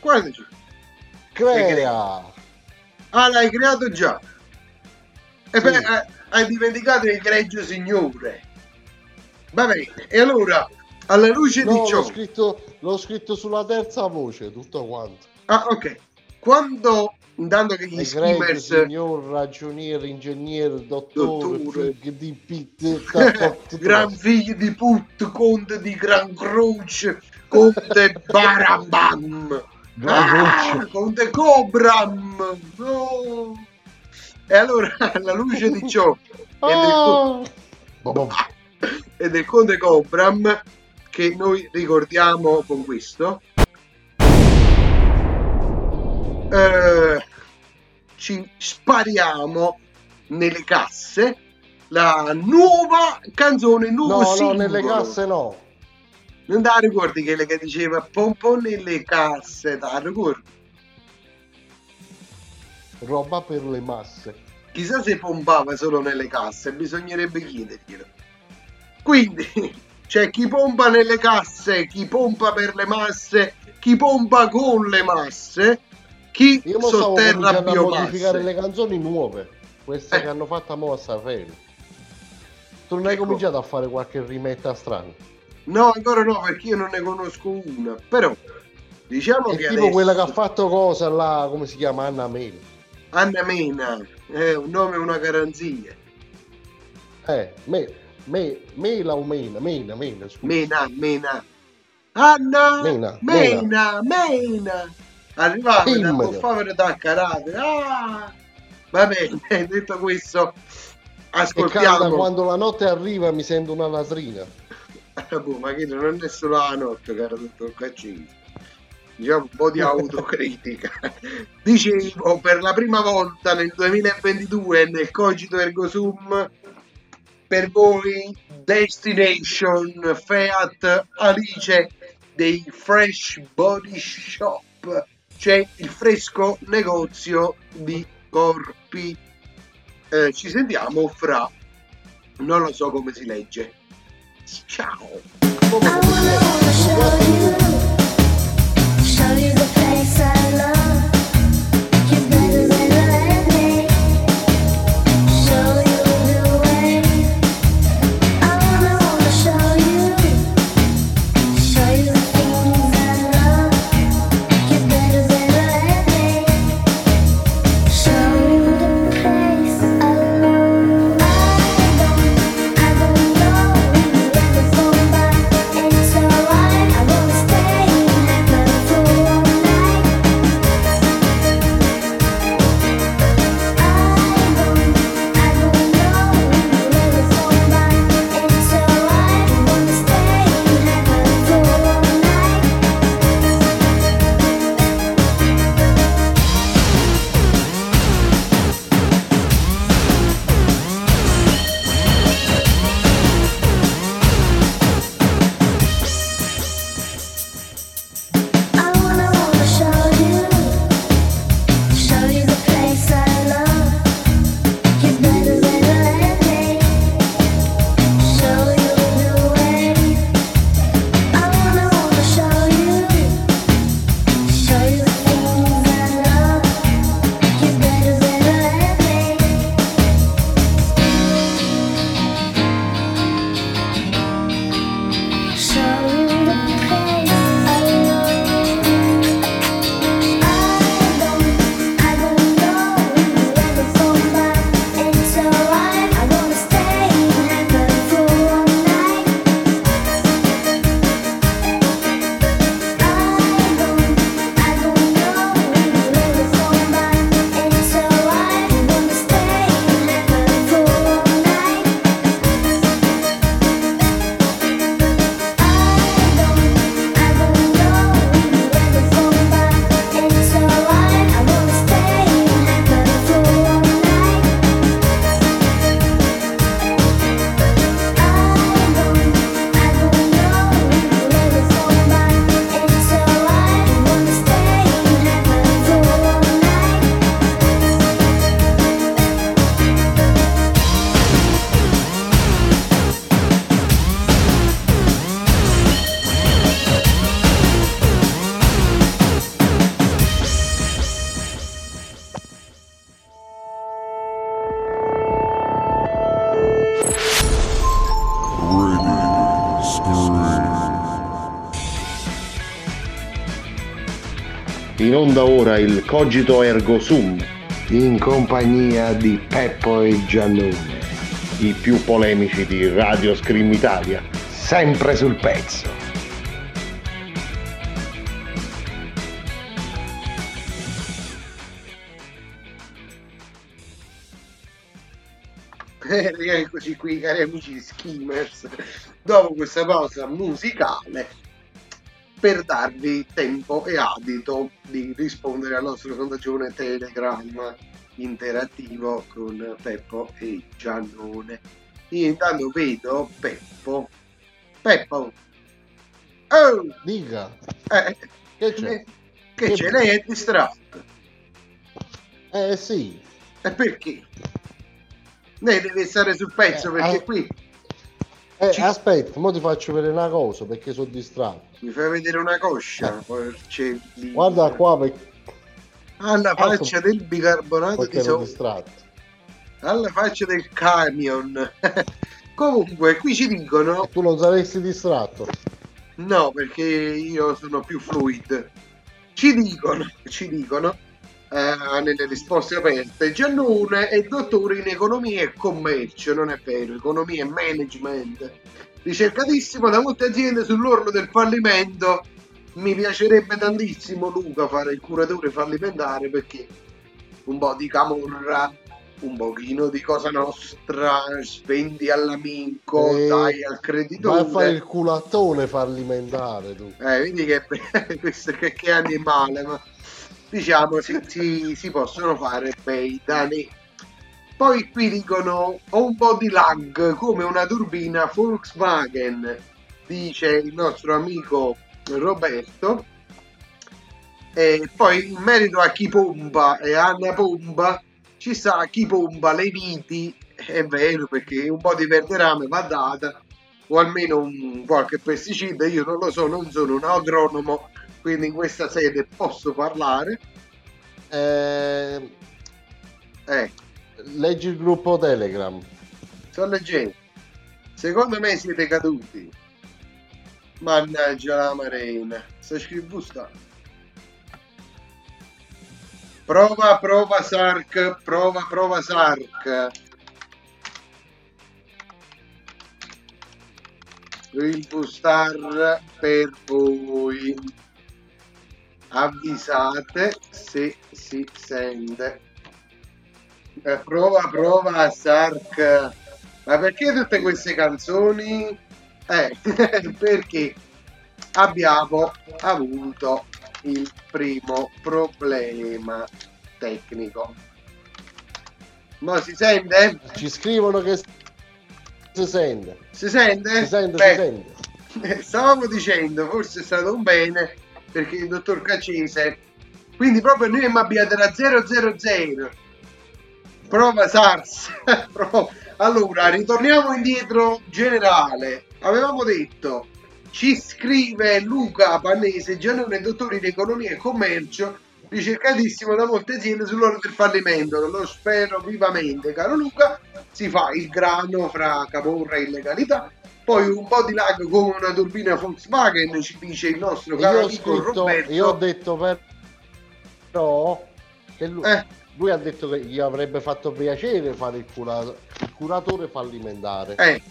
A: Guardaci.
D: crea
A: Ah, l'hai creato già. E
D: Sì.
A: beh, eh, hai dimenticato il egregio signore. Va bene, e allora, alla luce
D: No,
A: di ciò...
D: l'ho scritto, l'ho scritto sulla terza voce, tutto quanto.
A: Ah, ok. Quando, intanto che gli skimmers...
D: signor, ragioniere, ingegnere, dottore, di pit,
A: Gran figlio di put, conte di Gran Croce, conte Barabam. Ah, conte Cobram. No. E allora, alla luce di ciò!
D: Boh,
A: e del conte Cobram, che noi ricordiamo con questo, eh, ci spariamo nelle casse la nuova canzone, il nuovo
D: No, no, nelle casse no.
A: Non te la ricordi quella che diceva pom pom nelle casse, la ricordi?
D: Roba per le masse.
A: Chissà se pompava solo nelle casse, bisognerebbe chiederglielo. Quindi c'è chi pompa nelle casse, chi pompa per le masse, chi pompa con le masse, chi
D: Io
A: sotterra
D: cominciando a modificare le canzoni nuove, queste
A: Eh.
D: che hanno fatto a mo' a Sanremo. Tu non hai
A: Ecco.
D: cominciato a fare qualche rimetta strana?
A: No, ancora no, perché io non ne conosco una. Però diciamo
D: È
A: che
D: tipo
A: adesso
D: quella che ha fatto cosa là, come si chiama? Anna Mela.
A: Anna Mena è un nome e una garanzia.
D: Eh, me, me, Mela o Mena? Mena, Mena, scusa.
A: Mena, Mena. Anna,
D: Mena,
A: Mena, Mena. Arrivava da favore da carattere. Ah, va bene, detto questo,
D: E canta
A: ascoltiamo.
D: quando la notte arriva mi sento una latrina.
A: Boh, ma che non è solo la notte, caro dottor Caccini. Diciamo un po' di autocritica. Dicevo, per la prima volta nel 2022 nel Cogito Ergo Sum, per voi Destination Fiat Alice dei Fresh Body Shop. C'è il fresco negozio di corpi. Eh, ci sentiamo fra Non lo so come si legge. Ciao.
B: In onda ora il Cogito Ergo Sum,
C: in compagnia di Peppo e Giannone,
B: i più polemici di Radio Scream Italia.
C: sempre sul pezzo.
A: E rieccoci qui, cari amici di Skimmers, dopo questa pausa musicale per darvi tempo e adito di rispondere al nostro sondaggione Telegram interattivo con Peppo e Giannone. Io intanto vedo Peppo. Peppo! Oh!
D: Dica,
A: Eh,
D: che c'è?
A: eh, che c'è? Lei è distratto.
D: Eh sì,
A: E perché? Lei deve stare sul pezzo
D: Eh,
A: perché
D: eh.
A: qui
D: Eh,
A: Ci-
D: aspetta, mo ti faccio vedere una cosa perché sono distratto.
A: mi fai vedere una coscia. porcellino.
D: Guarda qua perché,
A: Alla
D: Ecco.
A: faccia del bicarbonato di sodio.
D: distratto.
A: Alla faccia del camion. Comunque, qui ci dicono
D: Tu non saresti distratto?
A: no, perché io sono più fluid. Ci dicono, ci dicono eh, nelle risposte aperte, Giannone è dottore in economia e commercio, non è vero, economia e management. Ricercatissimo da molte aziende sull'orlo del fallimento. Mi piacerebbe tantissimo Luca fare il curatore fallimentare perché un po' di camorra, un pochino di cosa nostra, spendi all'amico,
D: Eh,
A: dai al
D: Vai a fare
A: creditore.
D: il culattone fallimentare tu.
A: Eh, vedi che, questo che, che animale, ma diciamo si, si- si possono fare bei danni. Poi qui dicono ho un po' di lag come una turbina Volkswagen, dice il nostro amico Roberto. E poi in merito a chi pompa e Anna pompa, ci sta chi pompa le viti è vero perché un po' di verderame va data o almeno un, qualche pesticida, io non lo so, non sono un agronomo, quindi in questa sede posso parlare.
D: Eh,
A: Eh,
D: leggi il gruppo Telegram.
A: sto leggendo. Secondo me siete caduti. Mannaggia la marina. Sta scrivendo sta. Prova, prova Sark, prova, prova Sark. Impustar per voi. Avvisate se si sente. Eh, prova, prova Sark. Ma perché tutte queste canzoni? Eh, perché abbiamo avuto il primo problema tecnico. Ma si sente?
D: Ci scrivono che si sente.
A: Si sente?
D: Si sente,
A: Beh,
D: si sente.
A: eh, Stavamo dicendo, forse è stato un bene, perché il dottor Cacese, quindi proprio noi abbiamo abbiato da 000, prova SARS, allora ritorniamo indietro generale, avevamo detto, ci scrive Luca Pannese, giovane dottore di economia e commercio, ricercatissimo da molte aziende sull'ora del fallimento, lo spero vivamente, caro Luca, si fa il grano fra camorra e illegalità, poi un po' di lag con una turbina Volkswagen, ci dice il nostro caro amico
D: scritto,
A: Roberto.
D: io ho detto per- però che lui,
A: Eh.
D: lui ha detto che gli avrebbe fatto piacere fare il, cura- il curatore fallimentare.
A: Eh,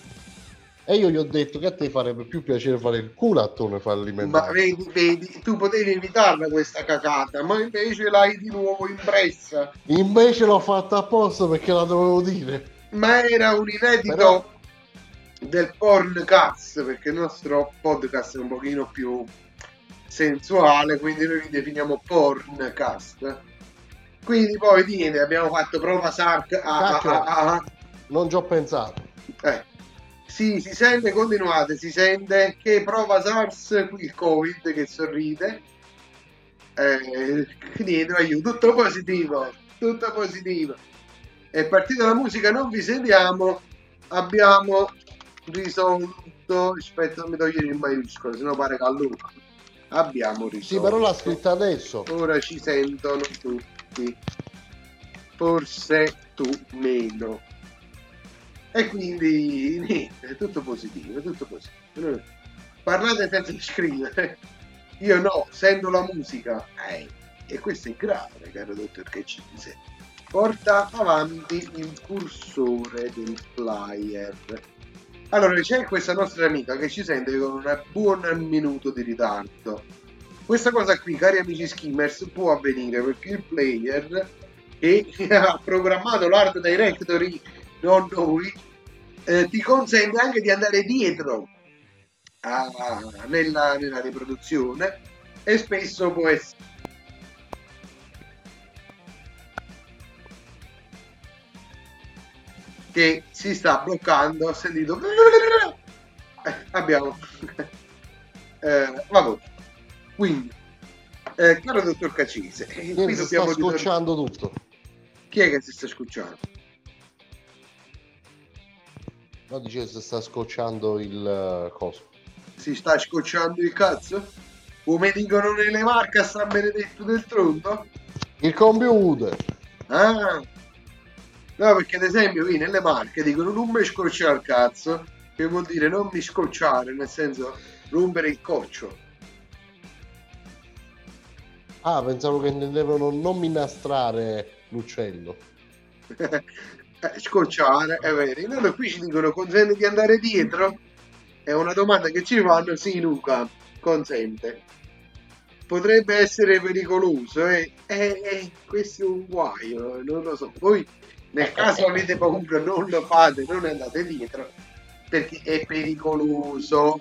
D: E io gli ho detto che a te farebbe più piacere fare il curatore
A: ma
D: fallimentare.
A: vedi, vedi, tu potevi evitarla questa cacata, ma invece l'hai di nuovo impressa.
D: Invece l'ho fatta apposta perché la dovevo dire.
A: Ma era un inedito
D: Però-
A: del porncast, perché il nostro podcast è un pochino più sensuale, quindi noi li definiamo porncast. Quindi poi niente, abbiamo fatto prova Sark. ah, ah, ah.
D: Non ci ho pensato.
A: Eh. Sì, si sente, continuate, si sente che prova SARS qui il Covid che sorride. Eh, niente, aiuto, tutto positivo, tutto positivo. È partita la musica, non vi sentiamo, abbiamo risolto, aspetta non mi togliere il maiuscolo, sennò pare che allora abbiamo risolto.
D: Sì, però l'ha scritta adesso.
A: Ora ci sentono tutti. Forse tu meno. E quindi niente, tutto positivo, tutto positivo. Parlate senza scrivere. Io no, sento la musica. Eh, e questo è grave, caro dottor dice. Porta avanti il cursore del flyer. Allora, c'è questa nostra amica che ci sente con un buon minuto di ritardo. Questa cosa qui, cari amici skimmers, può avvenire perché il player che ha programmato l'art directory, non noi, eh, ti consente anche di andare dietro a- nella, nella riproduzione e spesso può essere che si sta bloccando ho sentito Eh, abbiamo eh, vabbè quindi eh, caro dottor Cacise qui
D: si sta
A: dobbiamo ritornare-
D: scocciando tutto.
A: chi è che si sta scocciando?
D: No, dice si sta scocciando il eh, coso.
A: si sta scocciando il cazzo? come dicono nelle marche a San Benedetto del Tronto?
D: Il computer.
A: Ah, no, perché ad esempio qui nelle marche dicono non mi scocciare il cazzo, che vuol dire non mi scocciare, nel senso rompere il coccio.
D: Ah, pensavo che intendevano non minastrare l'uccello.
A: Eh, scocciare, è vero. Allora qui ci dicono consente di andare dietro? È una domanda che ci fanno, sì Luca, consente. Potrebbe essere pericoloso, eh? Eh, eh, questo è un guaio, non lo so. Voi nel caso avete paura non lo fate, non andate dietro, perché è pericoloso.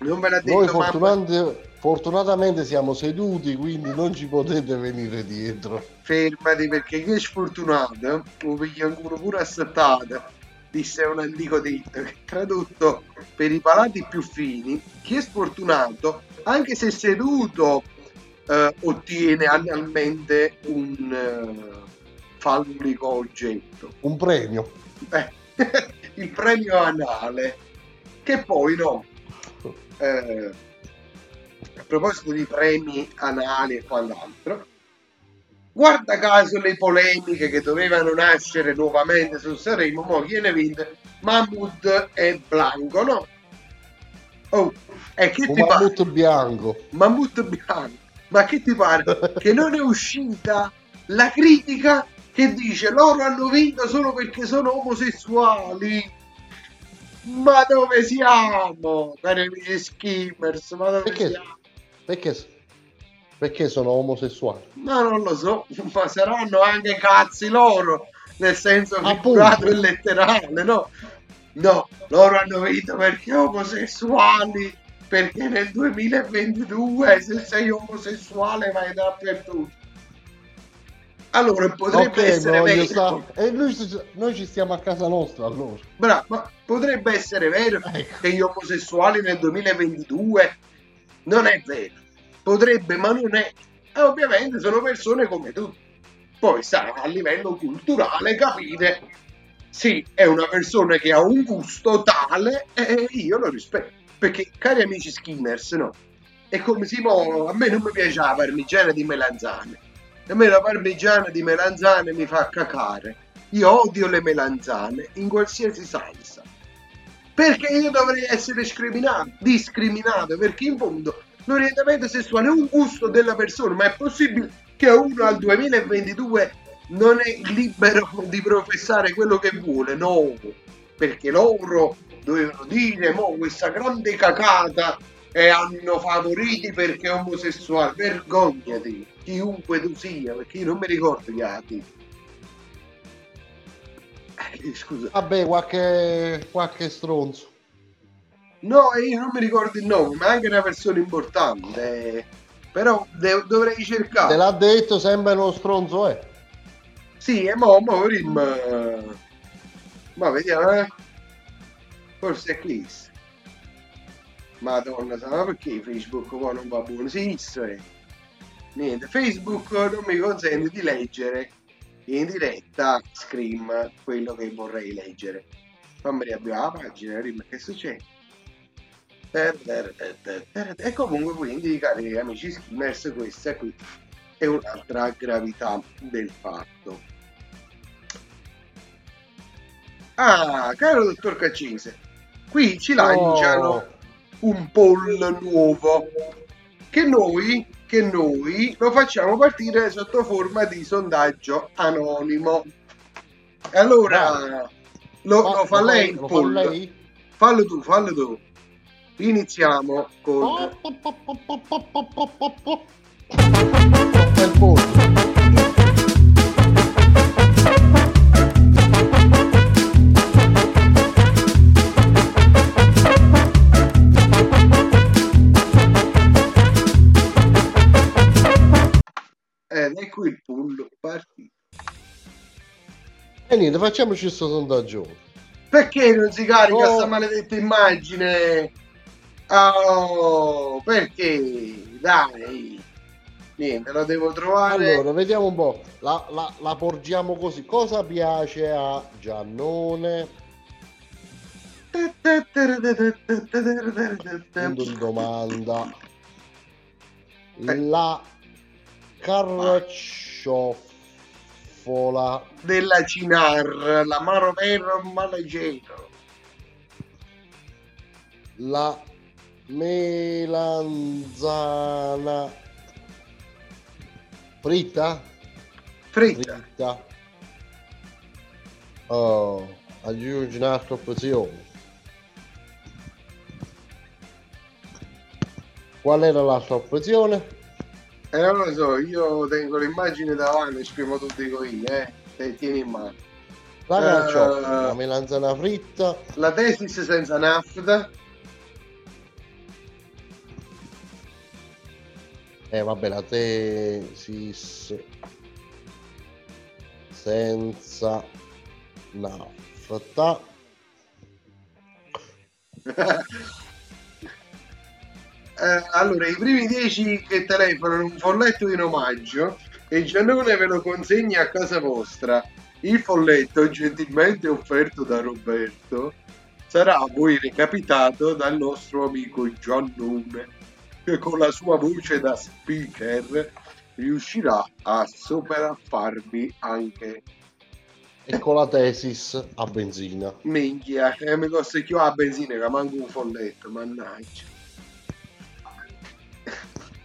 A: Non ve l'ha
D: Noi
A: detto mamma.
D: fortunamente- fortunatamente siamo seduti, quindi non ci potete venire dietro.
A: fermati perché chi è sfortunato lo piglio ancora pure assettata disse un antico detto che tradotto per i palati più fini chi è sfortunato anche se seduto eh, ottiene annualmente un eh, fallico oggetto
D: Un premio.
A: eh, il premio anale, che poi no. Eh, a proposito di premi anali e quant'altro, guarda caso le polemiche che dovevano nascere nuovamente su Sanremo, mo chi ne vince? Mahmood e Blanco, no? Oh, e che ti pare?
D: mammut bianco.
A: Mammut bianco. Ma che ti pare? che non è uscita la critica che dice loro hanno vinto solo perché sono omosessuali. Ma dove siamo? Cari amici skimmers, ma dove
D: Perché?
A: siamo?
D: Perché, perché sono omosessuali?
A: Ma non lo so, ma saranno anche cazzi loro, nel senso figurato e letterale, no? No, loro hanno vinto perché omosessuali, perché nel 2022 se sei omosessuale vai dappertutto. Allora potrebbe
D: Ok,
A: essere vero,
D: sta- E noi, ci- noi ci stiamo a casa nostra allora.
A: Bravo, ma potrebbe essere vero
D: Ecco.
A: che gli omosessuali nel 2022 non è vero. Potrebbe, ma non è. E ovviamente sono persone come tutti. Poi sta a livello culturale capire. Sì, è una persona che ha un gusto tale e io lo rispetto. Perché, cari amici skimmers, no? È come si mo, a me non mi piace la parmigiana di melanzane. A me la parmigiana di melanzane mi fa cacare. Io odio le melanzane in qualsiasi salsa. Perché io dovrei essere discriminato, discriminato, perché in fondo l'orientamento sessuale è un gusto della persona, ma è possibile che uno al 2022 non è libero di professare quello che vuole? No, perché loro dovevano dire, mo questa grande cacata e hanno favoriti perché è omosessuale. Vergognati, chiunque tu sia, perché io non mi ricordo gli altri. Eh, scusa.
D: Vabbè, qualche, qualche stronzo.
A: No, io non mi ricordo il nome, ma è anche una persona importante. Però de- dovrei
D: Te
A: cercare.
D: l'ha detto, sembra uno stronzo, eh.
A: Sì, e mo, mo, rim... Ma vediamo, eh. Forse è Chris. Madonna, ma perché Facebook qua non va buono? Sì, è. Niente, Facebook non mi consente di leggere in diretta Scream quello che vorrei leggere. Fammi riavviare la pagina, rim, che succede? E comunque quindi, cari amici skimmers, questa qui è un'altra gravità del fatto. Ah, caro dottor Caccese, qui ci lanciano
D: Oh,
A: un poll nuovo che noi, che noi lo facciamo partire sotto forma di sondaggio anonimo. E allora lo, lo fa lei il
D: lo fa
A: poll?
D: lei?
A: Fallo tu, fallo tu. Iniziamo con...
D: Il pollo.
A: Ed ecco il poll partito.
D: E niente, facciamoci questo sondaggio.
A: Perché non si carica
D: Oh.
A: sta maledetta immagine? Oh, perché? Dai. Niente, la devo trovare.
D: Allora, vediamo un po'. La, la- la porgiamo così. Cosa piace a Giannone? Punto di domanda. La carciofola.
A: Della Cinar, l'amaro vero maleggero.
D: La melanzana fritta?
A: Fritta.
D: Fritta. Oh, aggiungi un'altra opzione. Qual era l'altra opzione?
A: E non lo so, io tengo l'immagine davanti, scrivo tutto dico io, eh. Te tieni in mano.
D: La
A: Eh.
D: carciofola, la melanzana fritta,
A: La tesis senza nafta.
D: eh vabbè la tesis senza nafta.
A: Eh, allora, i primi 10 che telefonano un folletto in omaggio e Giannone ve lo consegna a casa vostra. Il folletto, gentilmente offerto da Roberto, sarà a voi recapitato dal nostro amico Giannone, che con la sua voce da speaker riuscirà a sopraffarvi anche
D: E con la tesis a benzina.
A: minchia. E mi costa più a benzina che manco un folletto, mannaggia.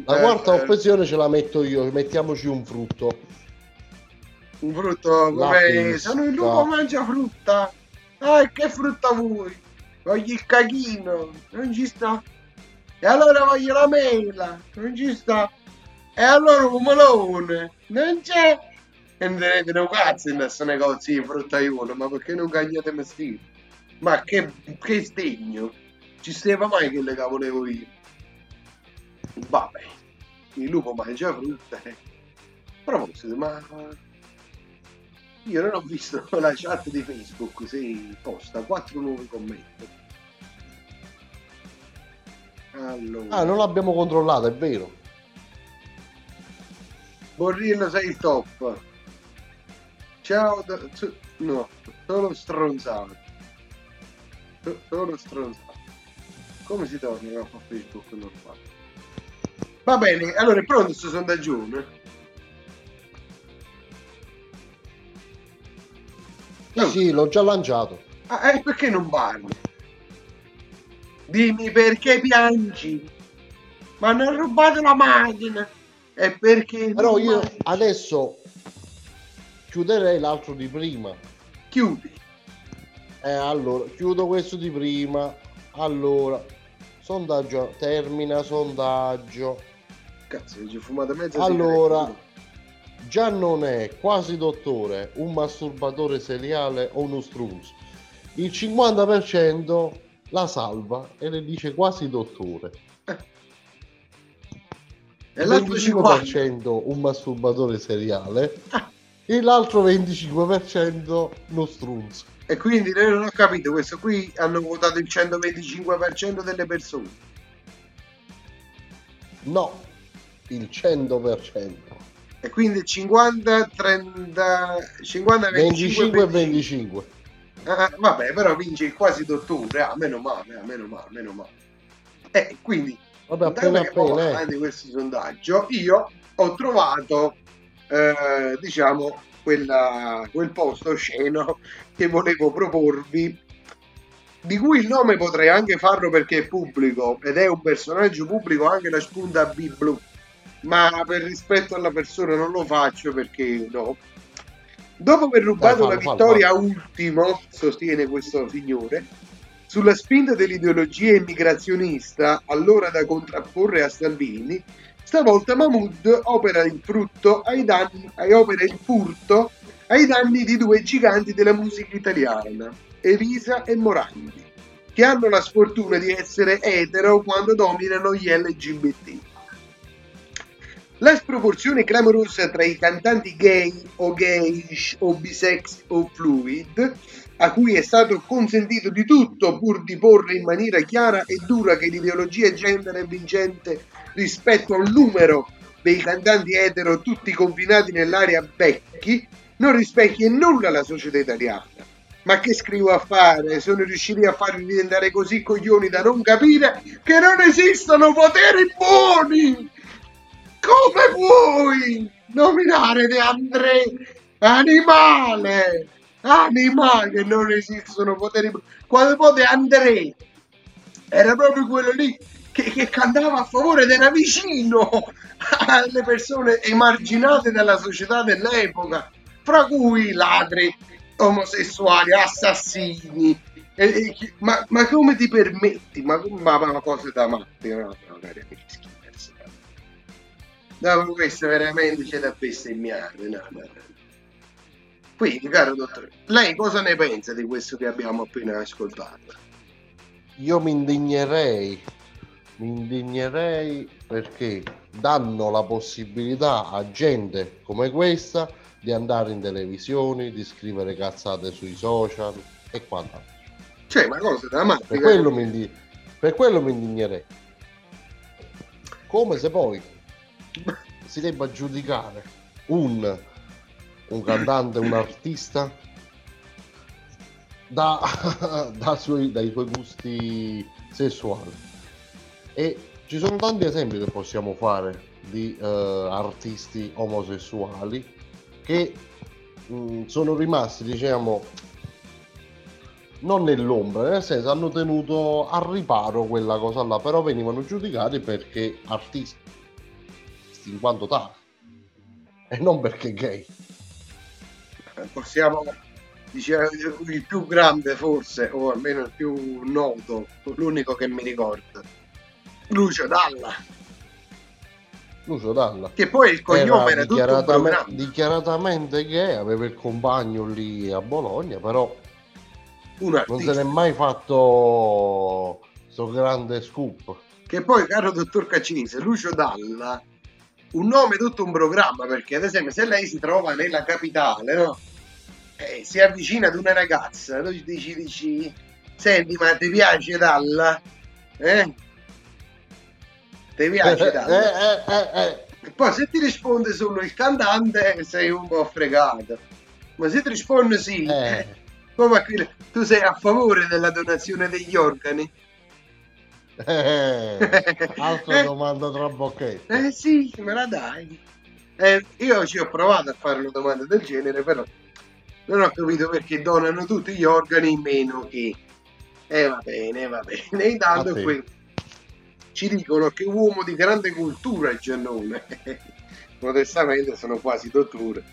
D: La
A: Eh,
D: quarta
A: eh,
D: opzione ce la metto io, mettiamoci un frutto.
A: Un frutto come sono il lupo mangia frutta. Ah, che frutta vuoi? Voglio il cachino, non ci sta. E allora voglio la mela, non ci sta. E allora un melone, non c'è. E non tenete un cazzo in questo negozio di fruttaiolo, ma perché non cagliate mestiere? Ma che, che stegno! Ci stava mai che le volevo io? Vabbè, il lupo mangia frutta. A proposito, ma io non ho visto la chat di Facebook, si posta quattro nuovi commenti. Allora,
D: Ah, non l'abbiamo controllata, è vero.
A: Borrillo sei il top. Ciao, da- no, solo stronzato. So- Solo stronzato. Come si torna a Facebook normale? Va bene, allora è pronto questo sondaggione?
D: Sì, sì, l'ho già lanciato.
A: Ah, e perché non parli? Dimmi perché piangi? Ma hanno rubato la macchina. E perché?
D: Però io
A: vai?
D: adesso chiuderei l'altro di prima.
A: Chiudi.
D: Eh, allora, chiudo questo di prima. Allora, sondaggio, termina sondaggio.
A: Cazzo, ci ho fumato mezza
D: Allora, già non è quasi dottore, un masturbatore seriale o uno strunzo. Il 50% la salva e le dice quasi dottore.
A: E
D: Il
A: l'altro
D: 25% un masturbatore seriale e l'altro 25% uno strunzo.
A: E quindi noi non ho capito, questo qui hanno votato il 125% delle persone.
D: No, il 100%.
A: E quindi 50, 30, 50,
D: 25 e
A: 25.
D: 25.
A: Ah, vabbè, però vince quasi dottore. Ah, meno male, ah, meno male, meno male. E quindi,
D: Vabbè, appena
A: poi
D: appena, eh.
A: avanti questo sondaggio, io ho trovato, eh, diciamo, quella, quel posto osceno che volevo proporvi, di cui il nome potrei anche farlo perché è pubblico ed è un personaggio pubblico anche la spunta B blu, ma per rispetto alla persona non lo faccio perché no. Dopo aver rubato
D: Dai,
A: la
D: fallo,
A: vittoria ultimo, sostiene questo signore, sulla spinta dell'ideologia immigrazionista, allora da contrapporre a Salvini, stavolta Mahmood opera il danni, ai- opera il furto ai danni di due giganti della musica italiana, Elisa e Morandi, che hanno la sfortuna di essere etero quando dominano gli LGBT. La sproporzione clamorosa tra i cantanti gay o gayish o bisex o fluid, a cui è stato consentito di tutto pur di porre in maniera chiara e dura che l'ideologia gender è vincente rispetto al numero dei cantanti etero tutti confinati nell'area Becchi, non rispecchia in nulla la società italiana. Ma che scrivo a fare? Sono riusciti a farvi diventare così coglioni da non capire che non esistono poteri buoni! Come puoi nominare De André animale? Animale non esistono poteri. Quando poi De André era proprio quello lì che, che cantava a favore ed era vicino alle persone emarginate dalla società dell'epoca, fra cui ladri, omosessuali, assassini. E- e ma, ma come ti permetti? Ma, ma, ma cose da matti, no, no. No, questo veramente c'è da bestemmiare. No, no, no. Quindi, caro dottore, lei cosa ne pensa di questo che abbiamo appena ascoltato?
D: Io mi indignerei, mi indignerei perché danno la possibilità a gente come questa di andare in televisione, di scrivere cazzate sui social e quant'altro.
A: Cioè, ma cose da matti.
D: Per quello mi indignerei. Come se poi si debba giudicare un un cantante, un artista, da, da suoi- dai suoi gusti sessuali. E ci sono tanti esempi che possiamo fare di eh, artisti omosessuali che mh, sono rimasti, diciamo, non nell'ombra, nel senso hanno tenuto a riparo quella cosa là, però venivano giudicati perché artisti in quanto tali e non perché gay.
A: possiamo dicere il più grande forse o almeno il più noto l'unico che mi ricordo. Lucio Dalla.
D: Lucio Dalla.
A: Che poi il cognome era, tutto un
D: dichiaratame-
A: programma.
D: dichiaratamente gay, aveva il compagno lì a Bologna, però non se n'è mai fatto sto grande scoop.
A: che poi caro dottor Caccinese Lucio Dalla un nome tutto un programma perché ad esempio se lei si trova nella capitale no? Eh, si avvicina ad una ragazza tu dici, dici senti ma ti piace Dalla? eh? ti piace Dalla?
D: Eh, eh, eh.
A: E poi se ti risponde solo il cantante sei un po' fregato. Ma se ti risponde sì, come quello- tu sei a favore della donazione degli organi?
D: Eh, altra
A: Eh.
D: domanda tra bocchette.
A: Eh sì, me la dai. Eh, io ci ho provato a fare una domanda del genere, però non ho capito perché donano tutti gli organi meno che... Eh va bene, va bene. Intanto qui ci dicono che uomo di grande cultura è Giannone. Modestamente sono quasi dottore.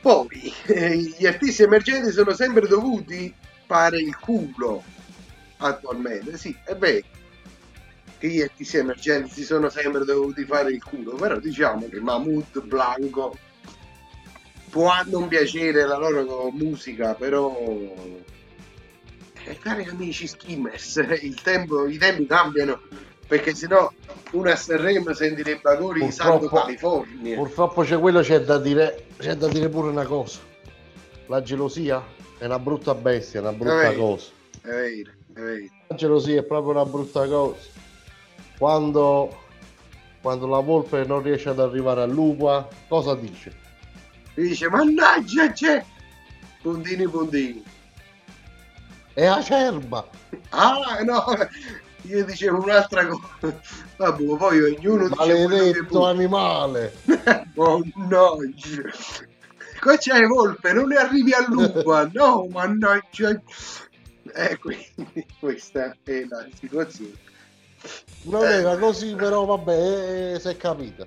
A: Poi, eh, gli artisti emergenti sono sempre dovuti fare il culo attualmente. Sì, è vero che gli artisti emergenti si sono sempre dovuti fare il culo, però diciamo che Mahmood, Blanco può non piacere la loro musica, però eh, cari amici skimmers, il tempo, i tempi cambiano perché sennò uno a Sanremo sentirebbe ancora di Santo California.
D: Purtroppo c'è quello, c'è da dire, c'è da dire pure una cosa. La gelosia è una brutta bestia, è una brutta
A: Eh.
D: cosa.
A: È vero, è vero.
D: La gelosia è proprio una brutta cosa. Quando, quando la volpe non riesce ad arrivare all'uva, cosa dice?
A: Dice, mannaggia c'è! Puntini puntini.
D: È acerba!
A: Ah no, io dicevo un'altra cosa. Vabbè, poi ognuno dice
D: Maledetto
A: può.
D: animale!
A: Mannaggia. Qua c'è Volpe, non ne arrivi all'uva. No, mannaggia. Eh, quindi questa è la situazione.
D: Non
A: Eh.
D: era così, però vabbè, eh, si è capita.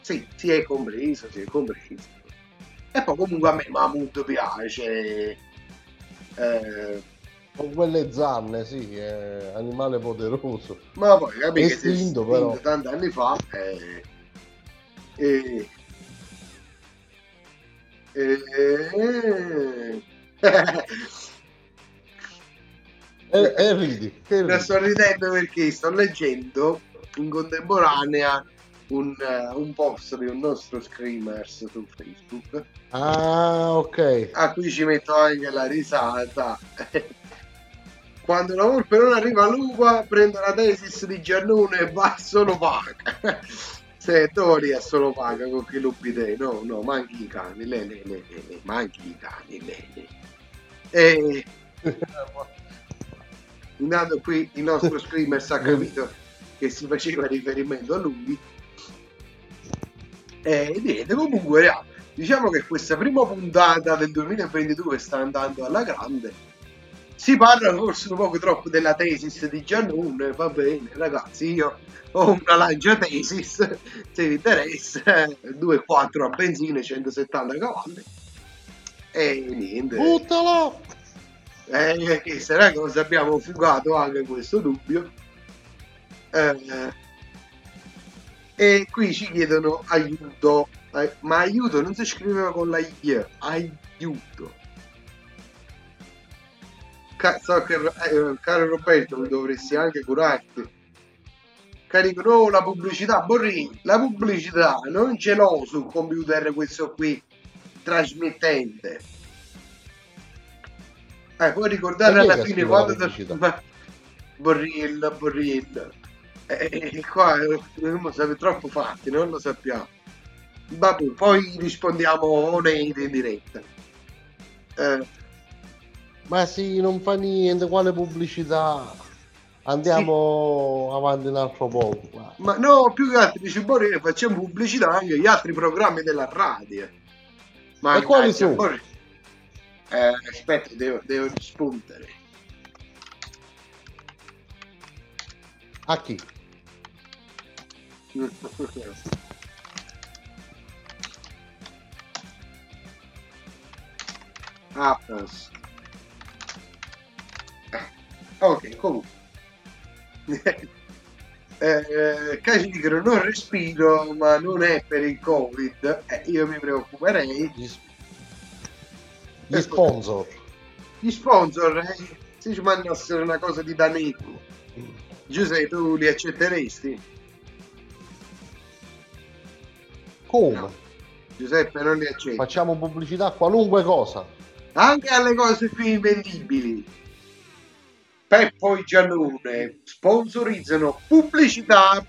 A: Sì, si è compreso, si è compreso. E poi comunque a me Mahmood piace. Eh,
D: Con quelle zanne, sì, è animale poderoso.
A: ma poi capi che si è
D: Estinto, però.
A: tanti anni fa. eh, e- e-
D: E, e ridi, che ridi.
A: sto ridendo perché sto leggendo in contemporanea un, eh, un post di un nostro screamers su Facebook
D: Ah, ok.
A: a cui ci metto anche la risata. Quando la volpe non arriva all'uva, prende la tesis di Giannone e va solo paga. Se Tori è solo paga con chi lo bidè, no, no, manchi i cani, le, le, le, le, le, manchi i cani, le, le. E intanto qui il nostro screamer ha capito che si faceva riferimento a lui. E niente, comunque, diciamo che questa prima puntata del 2022 sta andando alla grande. Si parla forse un poco troppo della tesis di Giannone, va bene, ragazzi, io ho una lancia tesis, se vi interessa, 2.4 a benzina, 170 cavalli. E niente.
D: Buttalo!
A: Eh, che sarà cosa abbiamo fugato anche questo dubbio. Eh, e qui ci chiedono aiuto. Eh, ma aiuto non si scriveva con la I, aiuto. Ca- so che, eh, caro Roberto, dovresti anche curarti. Carico, no, la pubblicità, Borrini, la pubblicità non ce l'ho sul computer questo qui trasmettente. Eh, puoi ricordare alla fine quando... Ma... Borrilla, Borrilla. Eh, eh, qua eh, lo sapete troppo fatti, non lo sappiamo. Vabbè, poi rispondiamo on air in diretta. Eh,
D: Ma sì, non fa niente, quale pubblicità? Andiamo avanti un altro po'.
A: ma no, più che altro dice Borrelli, facciamo pubblicità anche agli altri programmi della radio. Ma
D: E quali sono?
A: Borrelli. Eh, aspetta, devo, devo rispondere.
D: A chi?
A: Ah, posto. Eh, Ok, comunque. eh, casi dicono non respiro, ma non è per il Covid. Eh, io mi preoccuperei.
D: Gli, sponsor.
A: Gli sponsor, eh, se ci mandassero una cosa di Daneco, Giuseppe, tu li accetteresti?
D: Come?
A: No. Giuseppe non li accetta.
D: Facciamo pubblicità a qualunque cosa.
A: Anche alle cose più invendibili. Peppo e Giannone sponsorizzano pubblicità.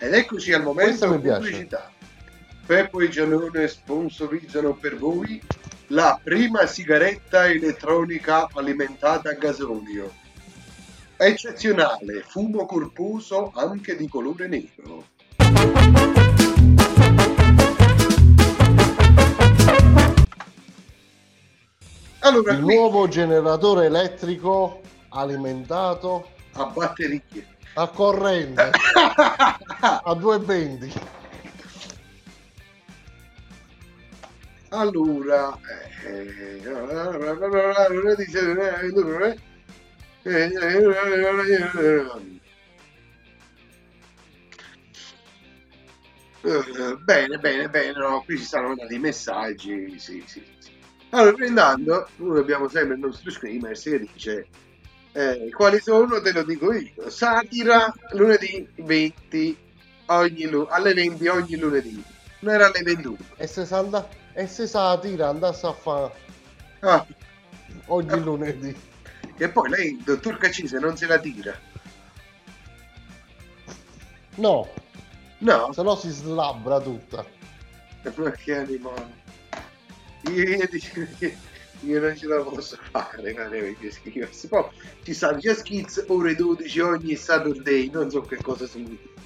A: Ed eccoci al momento pubblicità. Peppo e Giannone sponsorizzano per voi la prima sigaretta elettronica alimentata a gasolio. Eccezionale, fumo corposo anche di colore nero. Allora,
D: Il nuovo generatore elettrico alimentato
A: a batterie.
D: a corrente a 220.
A: Allora, eh, Bene, bene, bene, no, qui ci stanno mandando i messaggi, sì, sì, sì. Allora, prendendo, noi abbiamo sempre il nostro screamer che dice eh, quali sono, te lo dico io. Satira, lunedì 20, ogni lu- alle 20 ogni lunedì. Non era alle 21.
D: E se, si anda- e se sa tira andasse a fare
A: Ah,
D: ogni lunedì.
A: e poi lei, il dottor Cacise, non se la tira.
D: No,
A: No,
D: se no si slabbra tutta.
A: ma che animale. Io, io non ce la posso fare, non è che scriversi. Poi ci stanno già skits ore 12 ogni Saturday, non so che cosa significa.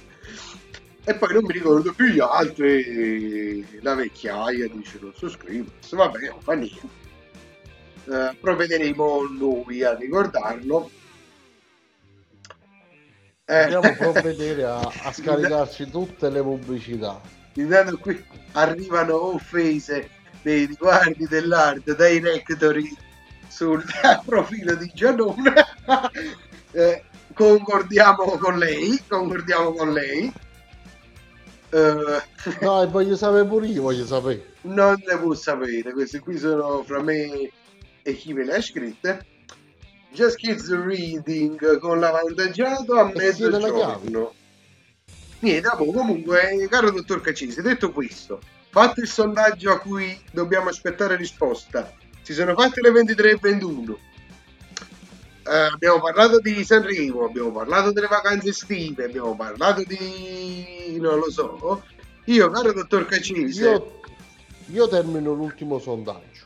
A: E poi non mi ricordo più gli altri, la vecchiaia dice non so scrivere, vabbè, non fa niente. Eh, provvederemo noi a ricordarlo. Eh,
D: Dobbiamo provvedere a, a scaricarci tutte le pubblicità.
A: Intanto qui arrivano offese nei riguardi dell'art directory sul profilo di Giannone. Eh, concordiamo con lei, concordiamo con lei. Eh,
D: No, e voglio sapere pure io, voglio sapere.
A: non le può sapere, queste qui sono fra me e chi me le ha scritte. Just Kids Reading con l'avvantaggiato a
D: E la
A: mezzogiorno. Niente, dopo, comunque, caro dottor Cacisi, detto questo, fatto il sondaggio a cui dobbiamo aspettare risposta, si sono fatte le 23.21. Eh, abbiamo parlato di Sanremo, abbiamo parlato delle vacanze estive, abbiamo parlato di... non lo so. Io, caro dottor Cacisi,
D: Io, io termino l'ultimo sondaggio.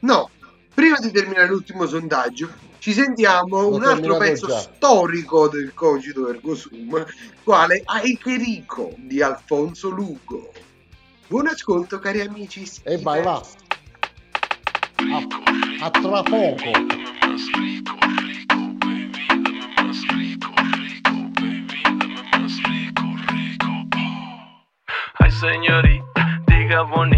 A: No, prima di terminare l'ultimo sondaggio, ci sentiamo
D: L'ho
A: un altro pezzo
D: già.
A: storico del cogito ergo sum, quale Aikerico di Alfonso Lugo. Buon ascolto, cari amici.
D: E vai là. A, a tra poco.
F: Señorita, diga bonita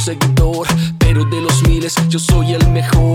G: seguidor. Pero de los miles, yo soy el mejor.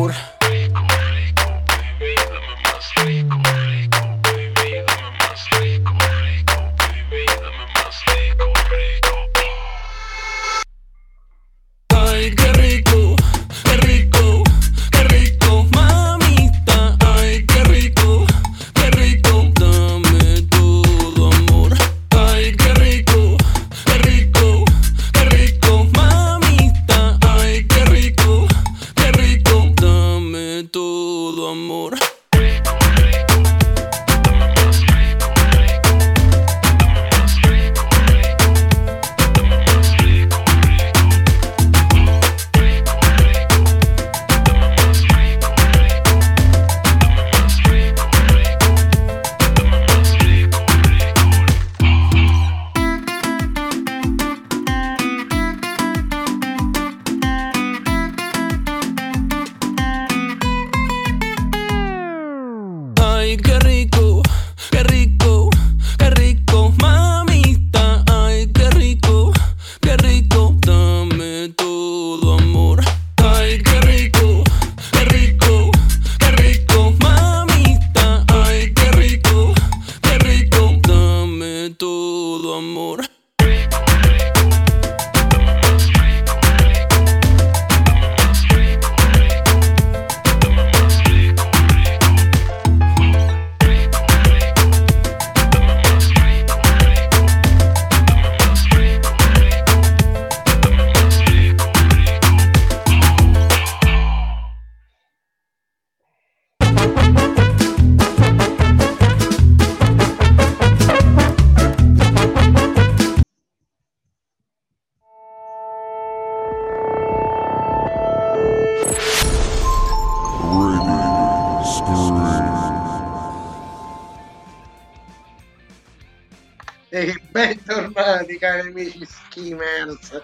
A: Amici skimmers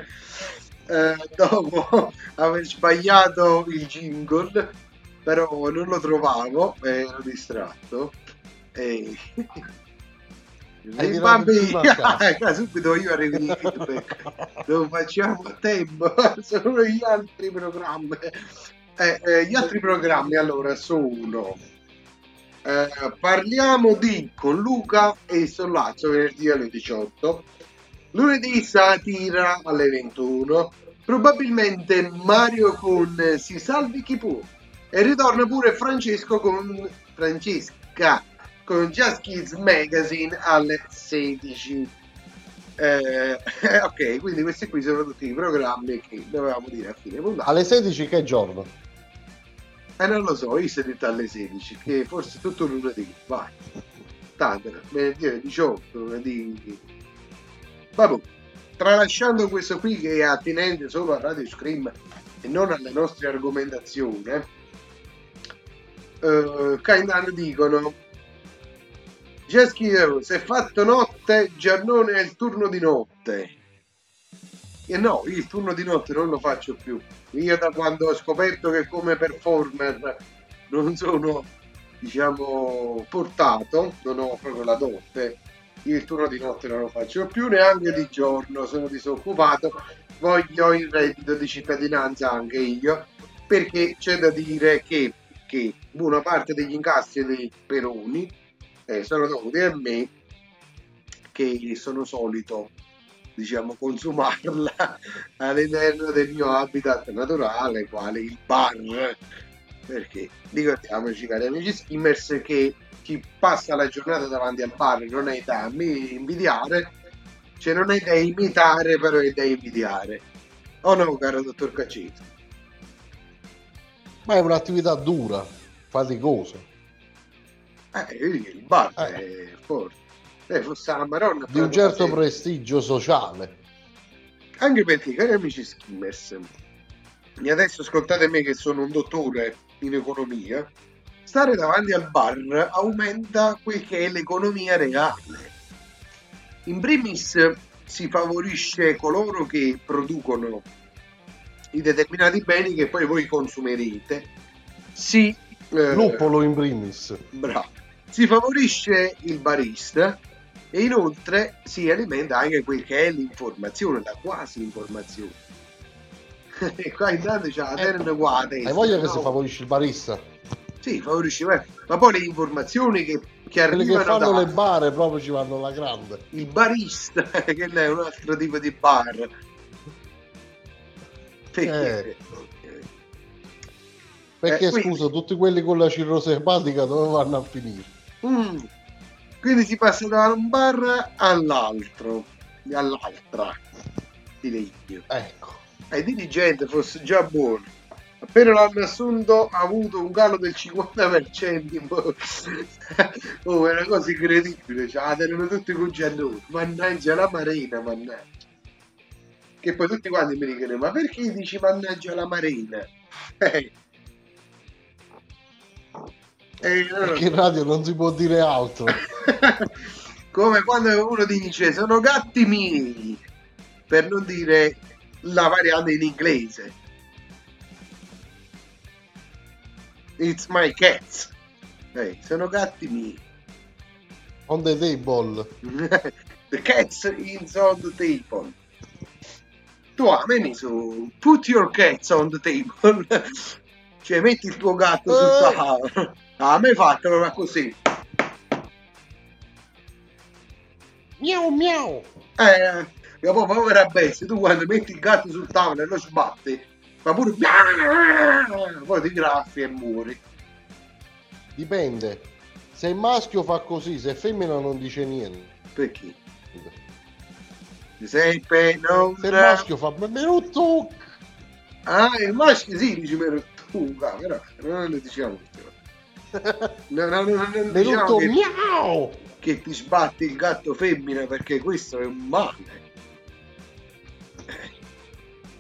A: Eh, dopo aver sbagliato il jingle però non lo trovavo e ero distratto. E
D: a caso.
A: ah, subito io arrivo di feedback lo facciamo a tempo sono gli altri programmi. Eh, eh, gli altri programmi allora sono eh, parliamo di con Luca e Sollazzo venerdì alle 18 lunedì satira alle 21 probabilmente Mario con Si salvi chi può. E ritorna pure Francesco con Francesca con Just Kids Magazine alle 16 Eh, ok quindi questi qui sono tutti i programmi che dovevamo dire a fine puntata.
D: Alle 16 che giorno?
A: eh non lo so, io è detto alle 16, che forse tutto lunedì, vai. Tanto, venerdì alle 18, lunedì... Vabbè, tralasciando questo qui che è attinente solo a Radio Scream e non alle nostre argomentazioni, eh, Kainan dicono Jesky si è fatto notte, Giannone è il turno di notte. E no, io il turno di notte non lo faccio più. Io da quando ho scoperto che come performer non sono, diciamo, portato, non ho proprio la dote, il turno di notte non lo faccio più, neanche di giorno, sono disoccupato, voglio il reddito di cittadinanza anche io, perché c'è da dire che, che buona parte degli incassi dei Peroni eh, sono dovuti a me, che sono solito diciamo consumarla all'interno del mio habitat naturale quale il bar perché? Ricordiamoci cari amici skimmers che chi passa la giornata davanti al bar non è da invidiare cioè non è da imitare però è da invidiare. O no caro dottor Caccese
D: Ma è un'attività dura, faticosa.
A: eh, il bar è forte. Se fosse la Maronna
D: Di un certo prestigio sociale.
A: Anche perché, cari amici skimmers, e adesso ascoltate me che sono un dottore in economia, stare davanti al bar aumenta quel che è l'economia reale. In primis si favorisce coloro che producono di determinati beni che poi voi consumerete, si, eh,
D: Luppolo in primis.
A: bravo, si favorisce il barista e inoltre si alimenta anche quel che è l'informazione, la quasi informazione. E qua intanto c'è la terna qua a testa,
D: Hai voglia che
A: no?
D: si favorisce il barista?
A: Sì, favorisce, ma ma poi le informazioni che, che
D: Quelli che
A: arrivano
D: fanno
A: da
D: le bare proprio ci vanno alla grande.
A: il barista, che è un altro tipo di bar. Perché?
D: Eh. Perché
A: Eh, quindi-
D: scusa, tutti quelli con la cirrosi epatica dove vanno a finire?
A: Mm. Quindi si passa da un bar all'altro, all'altra, direi io.
D: Ecco.
A: Il dirigente fosse già buono. Appena l'hanno assunto ha avuto un calo del 50% in borsa. oh, è una cosa incredibile, cioè, erano tutti cugiannoni. Mannaggia la marina, mannaggia. Che poi tutti quanti mi dicono, ma perché dici mannaggia la marina? Eh. Eh, no.
D: Perché in radio non si può dire altro.
A: Come quando uno dice sono gatti miei, per non dire la variante in inglese. It's my cats. Eh, sono gatti miei.
D: On the table.
A: the cats is on the table. Tu a me mi so put your cats on the table. cioè metti il tuo gatto sul
D: Eh.
A: tavolo. A me fatelo così.
D: Miau miau.
A: Eh, poi povera bestia, tu quando metti il gatto sul tavolo e lo sbatti, ma pure poi ti graffi e muori.
D: Dipende. Se il maschio fa così, se è femmina non dice niente.
A: Perché? Giuseppe, non...
D: Se il maschio fa benvenuto.
A: Ah, il maschio sì, tu, ah, però non lo diciamo. No, no, no, no, diciamo
D: Benvenuto
A: che,
D: miau.
A: che ti sbatti il gatto femmina perché questo è un male.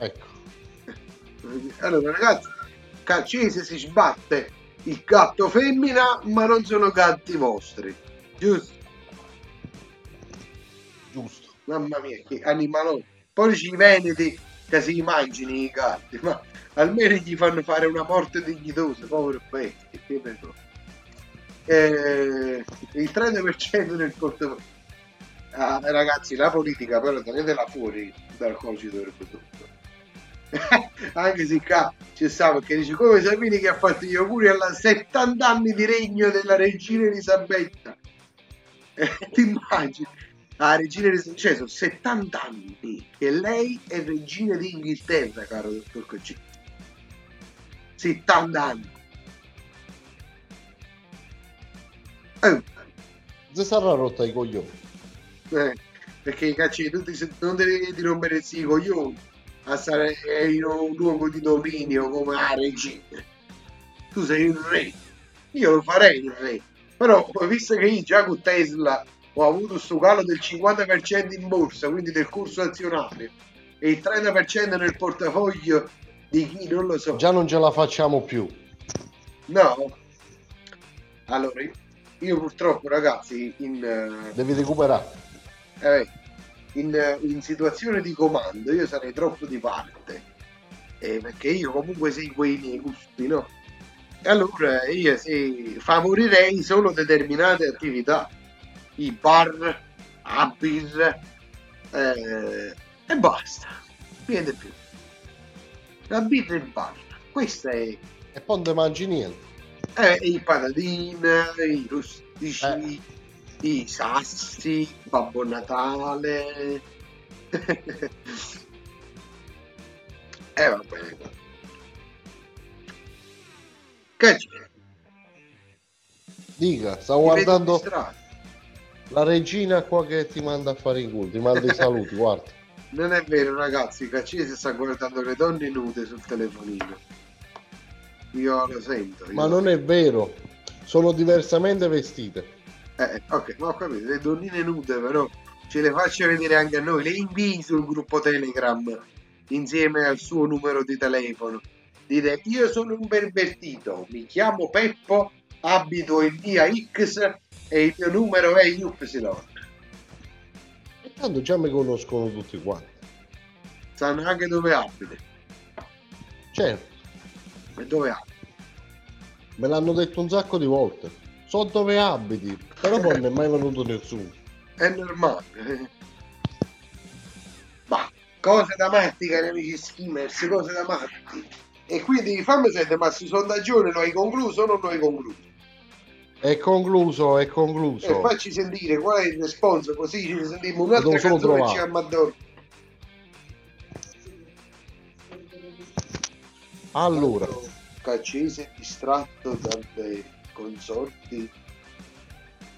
D: Ecco.
A: Allora ragazzi, Caccese si sbatte il gatto femmina, ma non sono gatti vostri. Giusto?
D: Giusto.
A: Mamma mia, che animalone. Poi ci veneti che si immagini i gatti, ma almeno gli fanno fare una morte dignitosa, povero vergogna. Eh, il 30% nel portafoglio. Ah, ragazzi, la politica però tenetela fuori dal cogito del prodotto. Anche se qua ci sta perché dice come Salvini che ha fatto gli auguri alla 70 anni di regno della regina Elisabetta. Eh, ti immagini? La regina Elisabetta, cioè sono 70 anni che lei è regina d'Inghilterra, caro dottor Coccini. 70 anni. Eh,
D: Se sarà rotta i coglioni.
A: eh, perché cacci, tu ti, non devi rompere i coglioni a stare in un luogo di dominio come la regina. Tu sei il re. Io lo farei il re. Però, visto che io già con Tesla ho avuto questo calo del 50% in borsa, quindi del corso azionario, e il 30% nel portafoglio di chi non lo so.
D: Già non ce la facciamo più.
A: No. Allora, io purtroppo, ragazzi, in, eh,
D: Devi recuperare.
A: eh, in, in situazione di comando io sarei troppo di parte eh, perché io comunque seguo i miei gusti no? e allora io sì, favorirei solo determinate attività i bar a birra eh, e basta niente più la birra il bar questa è
D: E poi non mangi niente.
A: eh, i patatine, i rustici,
D: Eh.
A: I sassi, Babbo Natale. eh vabbè. Che c'è?
D: Dica, stavo
A: vedo
D: guardando la regina qua che ti manda a fare i culo, ti manda i saluti, guarda.
A: Non è vero ragazzi, Caccese sta guardando le donne nude sul telefonino. Io lo sento. io
D: Ma
A: lo
D: non è vero, sono diversamente vestite.
A: Eh, ok, ma ho capito, le donnine nude però ce le faccia vedere anche a noi, le invii sul gruppo Telegram insieme al suo numero di telefono. Dite, io sono un pervertito, mi chiamo Peppo, abito in via X e il mio numero è Y.
D: E tanto già mi conoscono tutti quanti.
A: Sanno anche dove abiti.
D: Certo,
A: E dove abiti?
D: me l'hanno detto un sacco di volte. So dove abiti, però poi non è mai venuto nessuno.
A: È normale. eh. Ma cose da matti, cari amici skimmers, cose da matti. E quindi fammi sentire, ma su sondaggione lo hai concluso o non lo hai concluso?
D: È concluso, è
A: E
D: concluso.
A: facci sentire qual è il responso, così ci sentiamo un'altra canzone e
D: trovare.
A: ci andiamo a dormire.
D: Allora,
A: Caccese distratto dalle consorti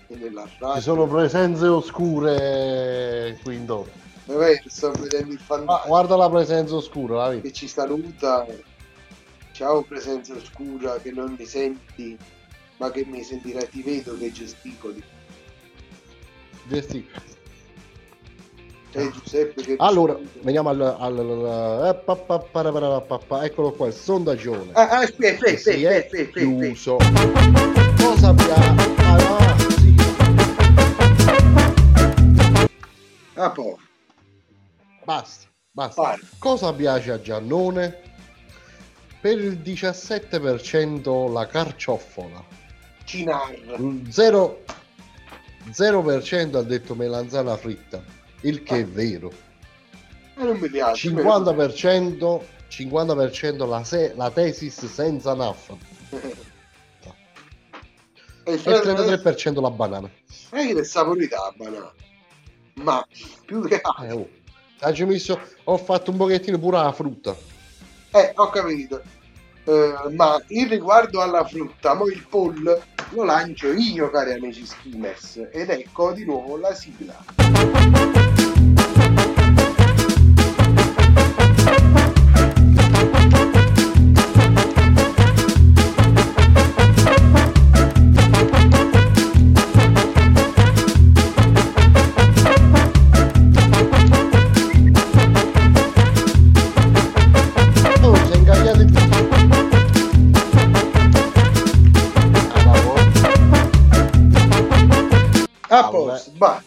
A: e nella radio.
D: ci sono presenze oscure qui intorno.
A: Vabbè, sto vedendo il
D: Ah,
A: fantasma
D: guarda la presenza oscura, la
A: che ci saluta. Ciao presenza oscura che non mi senti, ma che mi sentirai, ti vedo che gesticoli.
D: Gesti-
A: E Giuseppe
D: Allora, veniamo al... al, al- eh, pa, pa, pa, eccolo qua, il sondaggione.
A: Ah, ah, aspetta,
D: si è
A: aspetta, aspetta, aspetta.
D: chiuso. Cosa abbiamo... Ah, sì.
A: Ah, poi,
D: Basta, basta.
A: Vai.
D: Cosa piace a Giannone? Per il 17% la carciofola.
A: Cinar.
D: Il 0, 0% ha detto melanzana fritta, il che è vero.
A: Ma non mi piace.
D: 50%, 50% la, se- la tesis senza nafta
A: E il
D: e il
A: fratello
D: 33% la banana.
A: è che è saporita la banana. Ma più che altro.
D: Eh, oh. Oggi messo- ho fatto un pochettino pure la frutta.
A: Eh, ho capito. Eh, ma in riguardo alla frutta, mo il poll lo lancio io, cari amici skimmers. Ed ecco di nuovo la sigla. Va.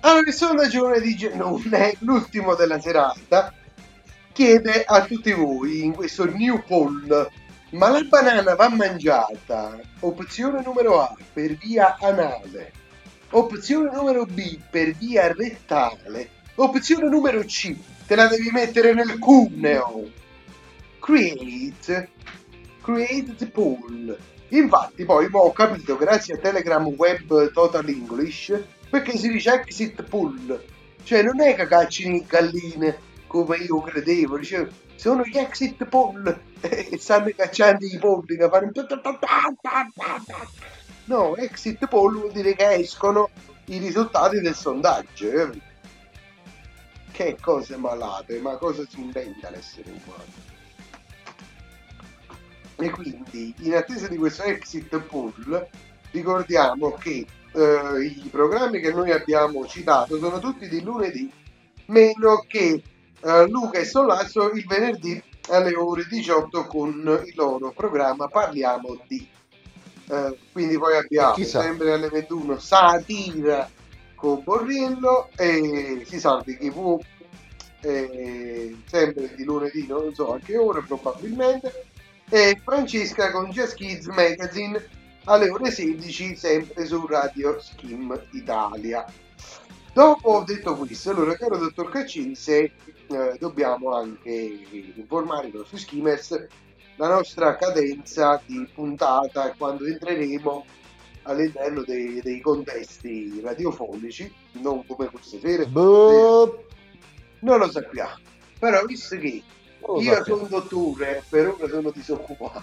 A: Allora, il sondaggio di Genone, l'ultimo della serata, chiede a tutti voi in questo new poll, ma la banana va mangiata? Opzione numero A, per via anale. Opzione numero B, per via rettale. Opzione numero C, te la devi mettere nel cuneo. Create, create the poll. Infatti poi ho capito grazie a Telegram Web Total English perché si dice exit poll. Cioè non è che caccino galline come io credevo, dicevo, sono gli exit poll e stanno cacciando i polli che fanno No, exit poll vuol dire che escono i risultati del sondaggio. eh. Che cose malate, ma cosa si inventa l'essere umano? E quindi, in attesa di questo exit poll, ricordiamo che eh, i programmi che noi abbiamo citato sono tutti di lunedì, meno che eh, Luca e Sollazzo il venerdì alle ore 18 con il loro programma Parliamo di. Eh, quindi poi abbiamo
D: Chissà.
A: sempre alle 21 Satira con Borriello e si salvi TV eh, sempre di lunedì, non so a che ora probabilmente e Francesca con Jazz Kids Magazine alle ore 16 sempre su Radio Skim Italia. Dopo ho detto questo, allora caro dottor Caccini, se eh, dobbiamo anche informare i nostri skimmers la nostra cadenza di puntata quando entreremo all'interno dei, dei contesti radiofonici, non come queste sere,
D: Boh,
A: non lo sappiamo. Però visto che io
D: sappiamo.
A: sono dottore, per ora sono disoccupato.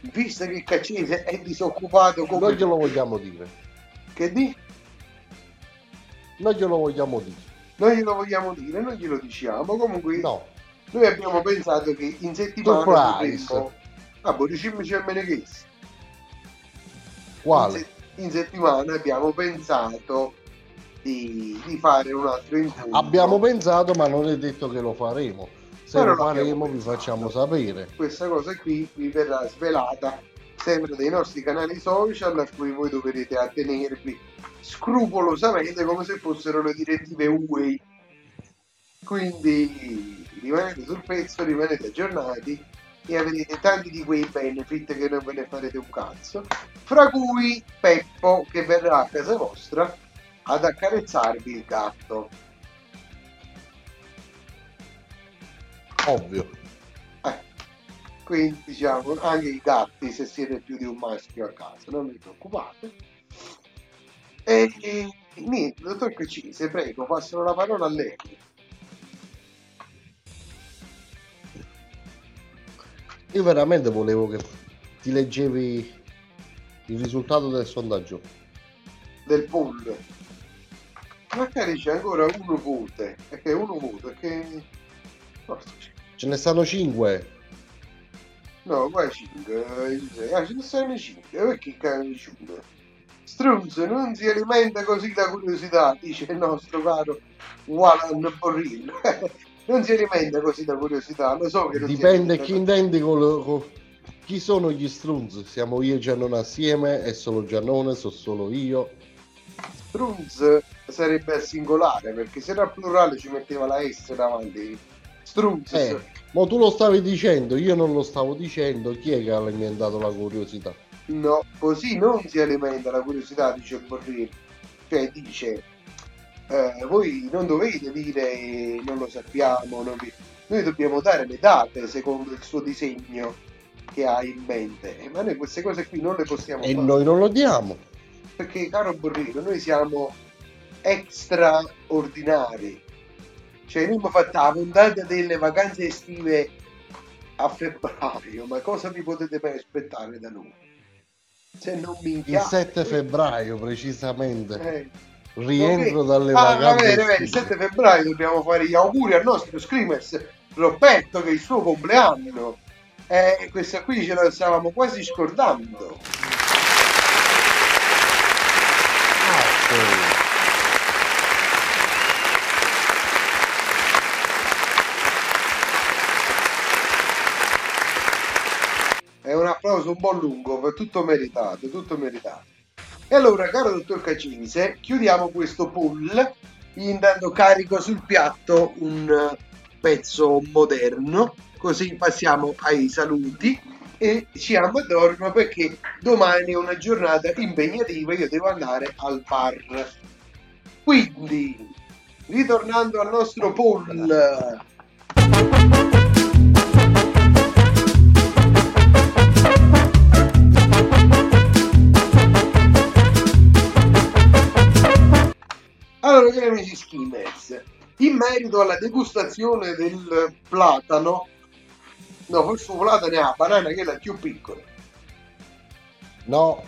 A: Visto che il Caccese è disoccupato come
D: Non glielo vogliamo dire.
A: che di?
D: Non glielo vogliamo dire.
A: Non glielo vogliamo dire, non glielo diciamo. Comunque
D: No.
A: noi abbiamo pensato che in settimana
D: Surprise.
A: Ah, boh, dicimmi c'è Meneghes. In,
D: Quale?
A: se- in settimana abbiamo pensato di, di fare un altro incontro.
D: Abbiamo pensato, ma non è detto che lo faremo. Se lo faremo vi facciamo sapere.
A: questa cosa qui vi verrà svelata sempre dai nostri canali social a cui voi dovrete attenervi scrupolosamente come se fossero le direttive UE Quindi rimanete sul pezzo, rimanete aggiornati e avrete tanti di quei benefit che non ve ne farete un cazzo. Fra cui Peppo che verrà a casa vostra ad accarezzarvi il gatto.
D: Ovvio.
A: Eh, quindi diciamo anche i gatti se siete più di un maschio a casa, non vi preoccupate. E, e niente, dottor Cacise, prego, passano la parola a lei.
D: Io veramente volevo che ti leggevi il risultato del sondaggio.
A: del poll. Magari c'è ancora uno vote, perché uno voto, perché...
D: Ce ne stanno 5.
A: no, qua 5, ah, ce ne stanno 5, perché cagano 5? Strunzo non si alimenta così la curiosità, dice il nostro caro Walan Borrillo. non si alimenta così la curiosità, lo so che non
D: Dipende chi intendi con, con- chi sono gli strunz. Siamo io e Giannone assieme, è solo Giannone, so solo io.
A: Strunz sarebbe al singolare, perché se era al plurale ci metteva la S davanti. Strunz.
D: Eh, ma tu lo stavi dicendo, io non lo stavo dicendo. Chi è che ha alimentato la curiosità?
A: No, così non si alimenta la curiosità, dice Borrillo. Cioè dice, eh, voi non dovete dire eh, non lo sappiamo, non vi- noi dobbiamo dare le date secondo il suo disegno che ha in mente, Eh, ma noi queste cose qui non le possiamo
D: E
A: fare.
D: noi non lo diamo.
A: Perché, caro Borrillo, noi siamo extraordinari. Cioè, noi abbiamo fatto la puntata delle vacanze estive a febbraio, ma cosa vi potete mai aspettare da noi? Se non mi
D: Il
A: inchiate.
D: 7 febbraio precisamente.
A: Eh,
D: Rientro
A: ok.
D: dalle
A: Ah, va
D: vacanze.
A: bene, bene, il
D: estive.
A: 7 febbraio dobbiamo fare gli auguri al nostro Screamers Roberto, che è il suo compleanno. Eh, questa qui ce la stavamo quasi scordando. Applauso un po' lungo, ma tutto meritato, tutto meritato. E allora, caro dottor Cacinise, chiudiamo questo poll intanto carico sul piatto un pezzo moderno, così passiamo ai saluti e ci addormo perché domani è una giornata impegnativa, io devo andare al bar. Quindi, ritornando al nostro poll, skimmers, in merito alla degustazione del platano, no, un platano è la banana che è la più piccola.
D: No,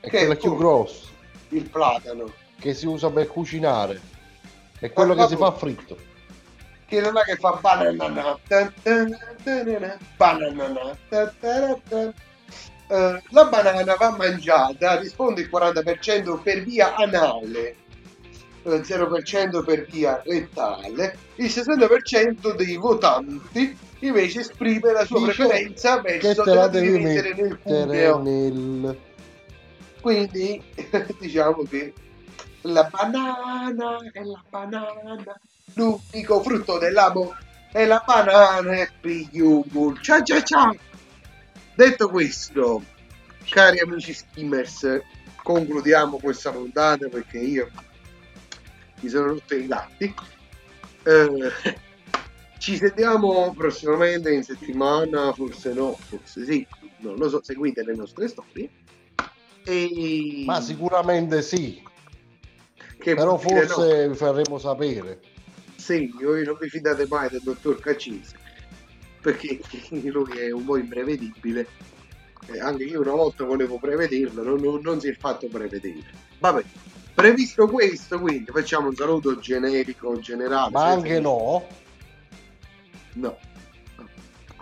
D: è
A: Che
D: quella
A: è
D: più grossa.
A: Il platano,
D: che si usa per cucinare. È quello che si fa fritto.
A: che non è che fa banana, la banana va mangiata, risponde il 40% per via anale, eh, 0% per via rettale, il 60% dei votanti invece esprime la sua
D: Dice
A: preferenza verso
D: te la
A: devi mettere nel cuneo.
D: nel...
A: Quindi diciamo che la banana è la banana, l'unico frutto dell'amo è la banana e pigliugo. Ciao ciao ciao! Detto questo, cari amici skimmers, concludiamo questa puntata perché io mi sono rotto i gatti. Eh, ci sentiamo prossimamente in settimana, forse no, forse sì, non lo so, seguite le nostre storie. E...
D: Ma sicuramente sì,
A: che
D: però
A: dire no?
D: forse vi faremo sapere.
A: Sì, voi non vi fidate mai del dottor Cacise perché lui è un po' imprevedibile. Eh, anche io una volta volevo prevederlo, non, non- non si è fatto prevedere. Vabbè, previsto questo, quindi facciamo un saluto generico, generale.
D: Ma anche no.
A: No.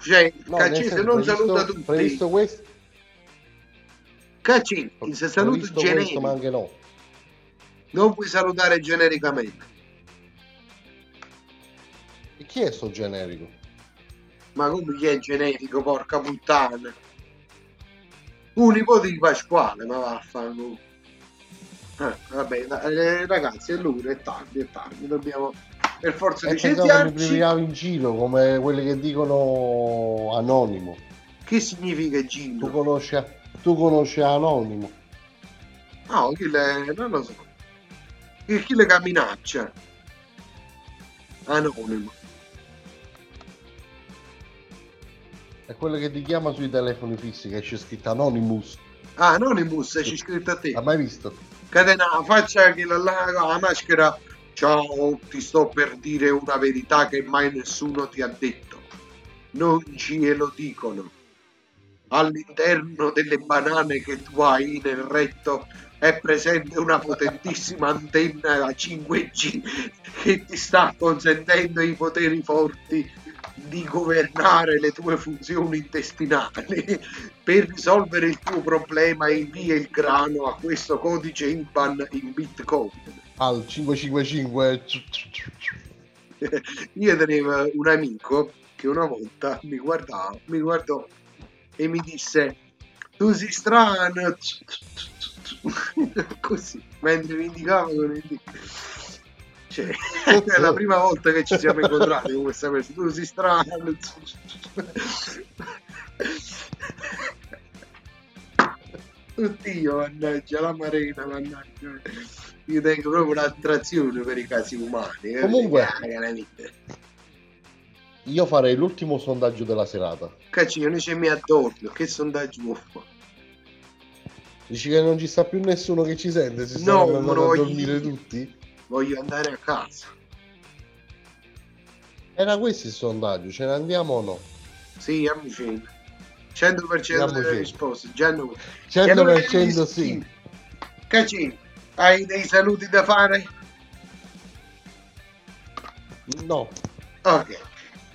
A: Cioè,
D: no senso,
A: non
D: previsto-
A: saluta tutti.
D: Previsto questo,
A: Cacise, se saluto
D: previsto questo,
A: generico,
D: ma anche no.
A: non puoi salutare genericamente.
D: E chi è sto generico?
A: Ma come chi è generico, porca puttana? Un nipote di Pasquale, ma vaffanculo. Eh, vabbè, eh, ragazzi, è l'ora, è tardi, è tardi, dobbiamo per forza di
D: pensavo
A: scienziarci.
D: prendiamo in giro come quelli che dicono anonimo.
A: Che significa
D: Tu
A: Gino?
D: conosci, tu conosci anonimo?
A: No, chi le... non lo so. Chi, chi le camminaccia? Anonimo.
D: È quello che ti chiama sui telefoni fissi che c'è scritto Anonymous.
A: Ah, Anonymous, c'è scritto a te.
D: L'hai mai visto?
A: Catena, faccia che la, la, la maschera. Ciao, ti sto per dire una verità che mai nessuno ti ha detto. Non ce lo dicono. All'interno delle banane che tu hai nel retto è presente una potentissima antenna da 5G che ti sta consentendo i poteri forti di governare le tue funzioni intestinali per risolvere il tuo problema invia il grano a questo codice IBAN in Bitcoin.
D: Al 555.
A: Io tenevo un amico che una volta mi guardava, mi guardò e mi disse tu sei strano così mentre mi indicava con il dito. Cioè, è la prima volta che ci siamo incontrati con questa persona tu sei strano Oddio, mannaggia, la marina, mannaggia. Io tengo proprio un'attrazione per i casi umani. eh,
D: Comunque-. Io farei l'ultimo sondaggio della serata.
A: Cacci, non c'è mi adorno, che sondaggio vuoi?
D: Dici che non ci sta più nessuno che ci sente, si
A: No,
D: stanno andando
A: no,
D: a
A: io-
D: dormire tutti?
A: Voglio andare a casa.
D: Era questo il sondaggio, ce ne andiamo o no?
A: Sì, amici. 100%
D: Andiamo
A: delle risposte. No.
D: 100% sì.
A: Cacci, hai dei saluti da fare?
D: No.
A: Ok.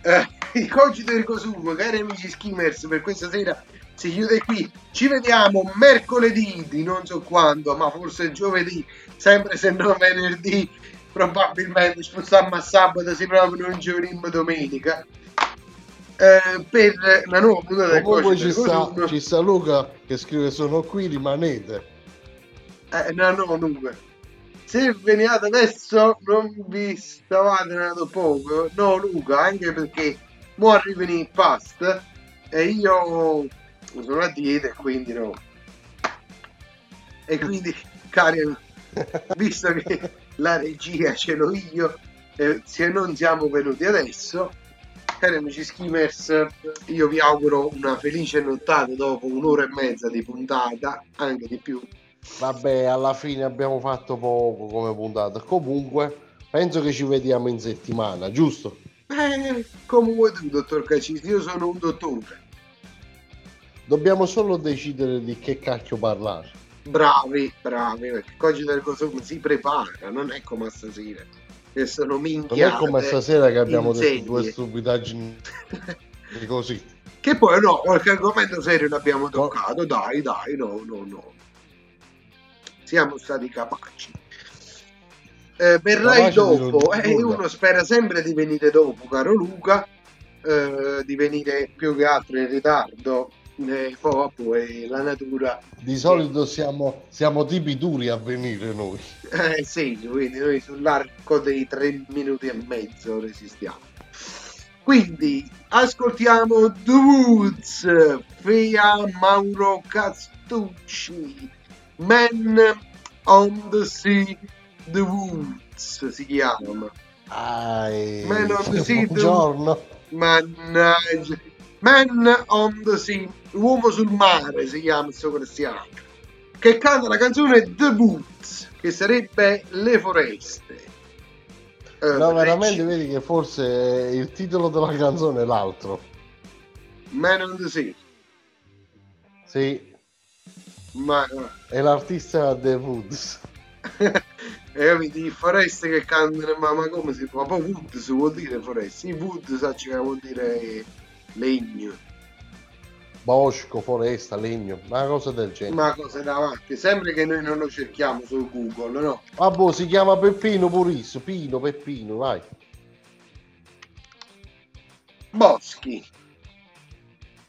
A: Eh, il cogito del consumo, cari amici skimmers, per questa sera si chiude qui. Ci vediamo mercoledì di non so quando, ma forse giovedì, sempre se non venerdì. Probabilmente spostiamo a sabato, se proprio non giovedì domenica. Eh, per la nuova puntata del
D: Comunque ci sta, ci sta Luca che scrive sono qui, rimanete.
A: Eh, no, no, dunque. Se veniate adesso non vi stavate nato poco. No, Luca, anche perché mo arrivano i past e io sono a dieta e quindi no. E quindi, cari, visto che la regia ce l'ho io, eh, se non siamo venuti adesso, cari amici skimmers, io vi auguro una felice nottata dopo un'ora e mezza di puntata, anche di più.
D: Vabbè, alla fine abbiamo fatto poco come puntata. Comunque, penso che ci vediamo in settimana, giusto?
A: Eh, come vuoi tu, dottor Cacisi, io sono un dottore.
D: Dobbiamo solo decidere di che cacchio parlare.
A: Bravi, bravi, perché Cogito del Consumo si prepara, non è come stasera. Che sono
D: Non
A: minchiate.
D: è come stasera che abbiamo detto
A: insegne.
D: due stupidaggini così.
A: Che poi no, qualche argomento serio l'abbiamo toccato, dai, dai, no, no, no. Siamo stati capaci. Eh, verrai
D: non
A: dopo, e
D: nulla.
A: uno spera sempre di venire dopo, caro Luca, eh, di venire più che altro in ritardo, eh, poi poi la natura
D: Di solito siamo, siamo tipi duri a venire noi.
A: Eh sì, quindi noi sull'arco dei tre minuti e mezzo resistiamo. Quindi ascoltiamo The Woods, Fea Mauro Castucci, Man on the Sea, The Woods si chiama.
D: Ai,
A: Man on the Sea, The
D: buongiorno.
A: Mannaggia. Man on the Sea, l'uomo sul mare si chiama questo cristiano, che canta la canzone The Woods, che sarebbe Le foreste. Eh,
D: No, veramente vedi che forse il titolo della canzone è l'altro.
A: Man on the Sea.
D: Sì,
A: Ma
D: è l'artista The Woods.
A: e capiti, foreste che cantano, ma, ma come si fa? Ma poi Woods vuol dire foreste, il Wood sa che vuol dire legno,
D: Bosco, foresta, legno, una cosa del genere.
A: ma cose davanti, sempre che noi non lo cerchiamo su Google, no?
D: Vabbè, si chiama Peppino Purisso. Pino, Peppino, vai.
A: Boschi.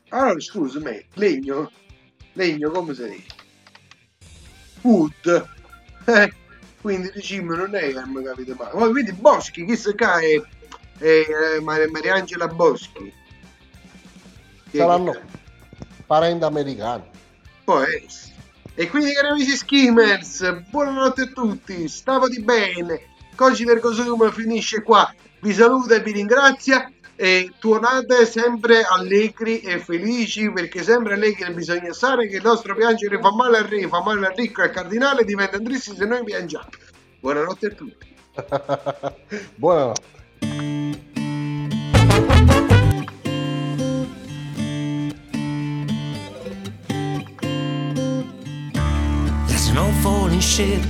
A: Allora, scusami, legno? Legno come si dice? Wood. Eh, quindi diciamo non è che mi capite male. Poi quindi Boschi, chi si cae? È, eh, Mar- Mariangela Boschi. Chi è
D: Saranno
A: che-
D: parenti americani.
A: Può essere. E quindi cari amici skimmers, buonanotte a tutti, stavo di bene. Coggi del Cosum finisce qua. Vi saluta e vi ringrazia e tornate sempre allegri e felici perché sempre allegri bisogna stare che il nostro piangere fa male al re, fa male al ricco e al cardinale diventa tristi se noi piangiamo. Buonanotte a tutti.
D: Buonanotte.
H: An old falling ship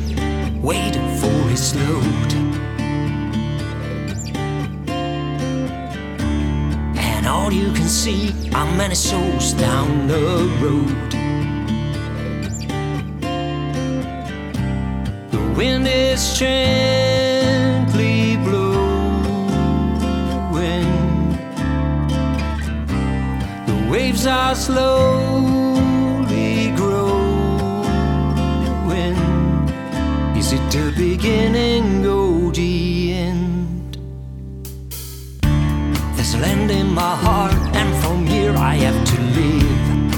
H: waiting for its load. And all you can see are many souls down the road. The wind is gently blowing. The waves are slowly Is it the beginning or the end? There's a land in my heart, and from here I have to live.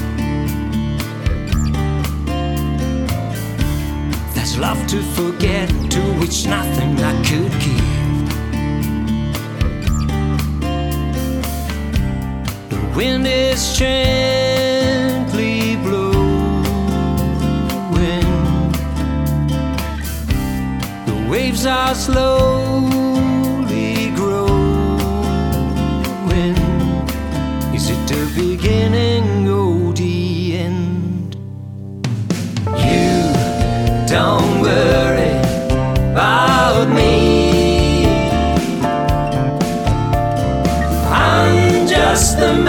H: There's love to forget, to which nothing I could give. The wind is gently waves are slowly growing. Is it the beginning or the end? You don't worry about me. I'm just the man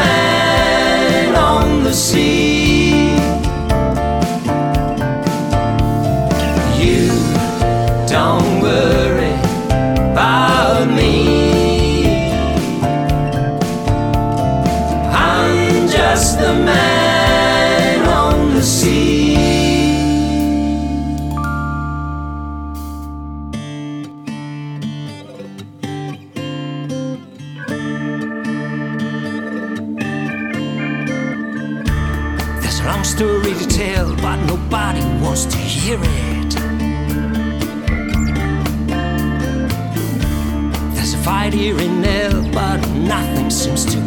H: the man on the sea. There's a long story to tell, but nobody wants to hear it. There's a fight here and there, but nothing seems to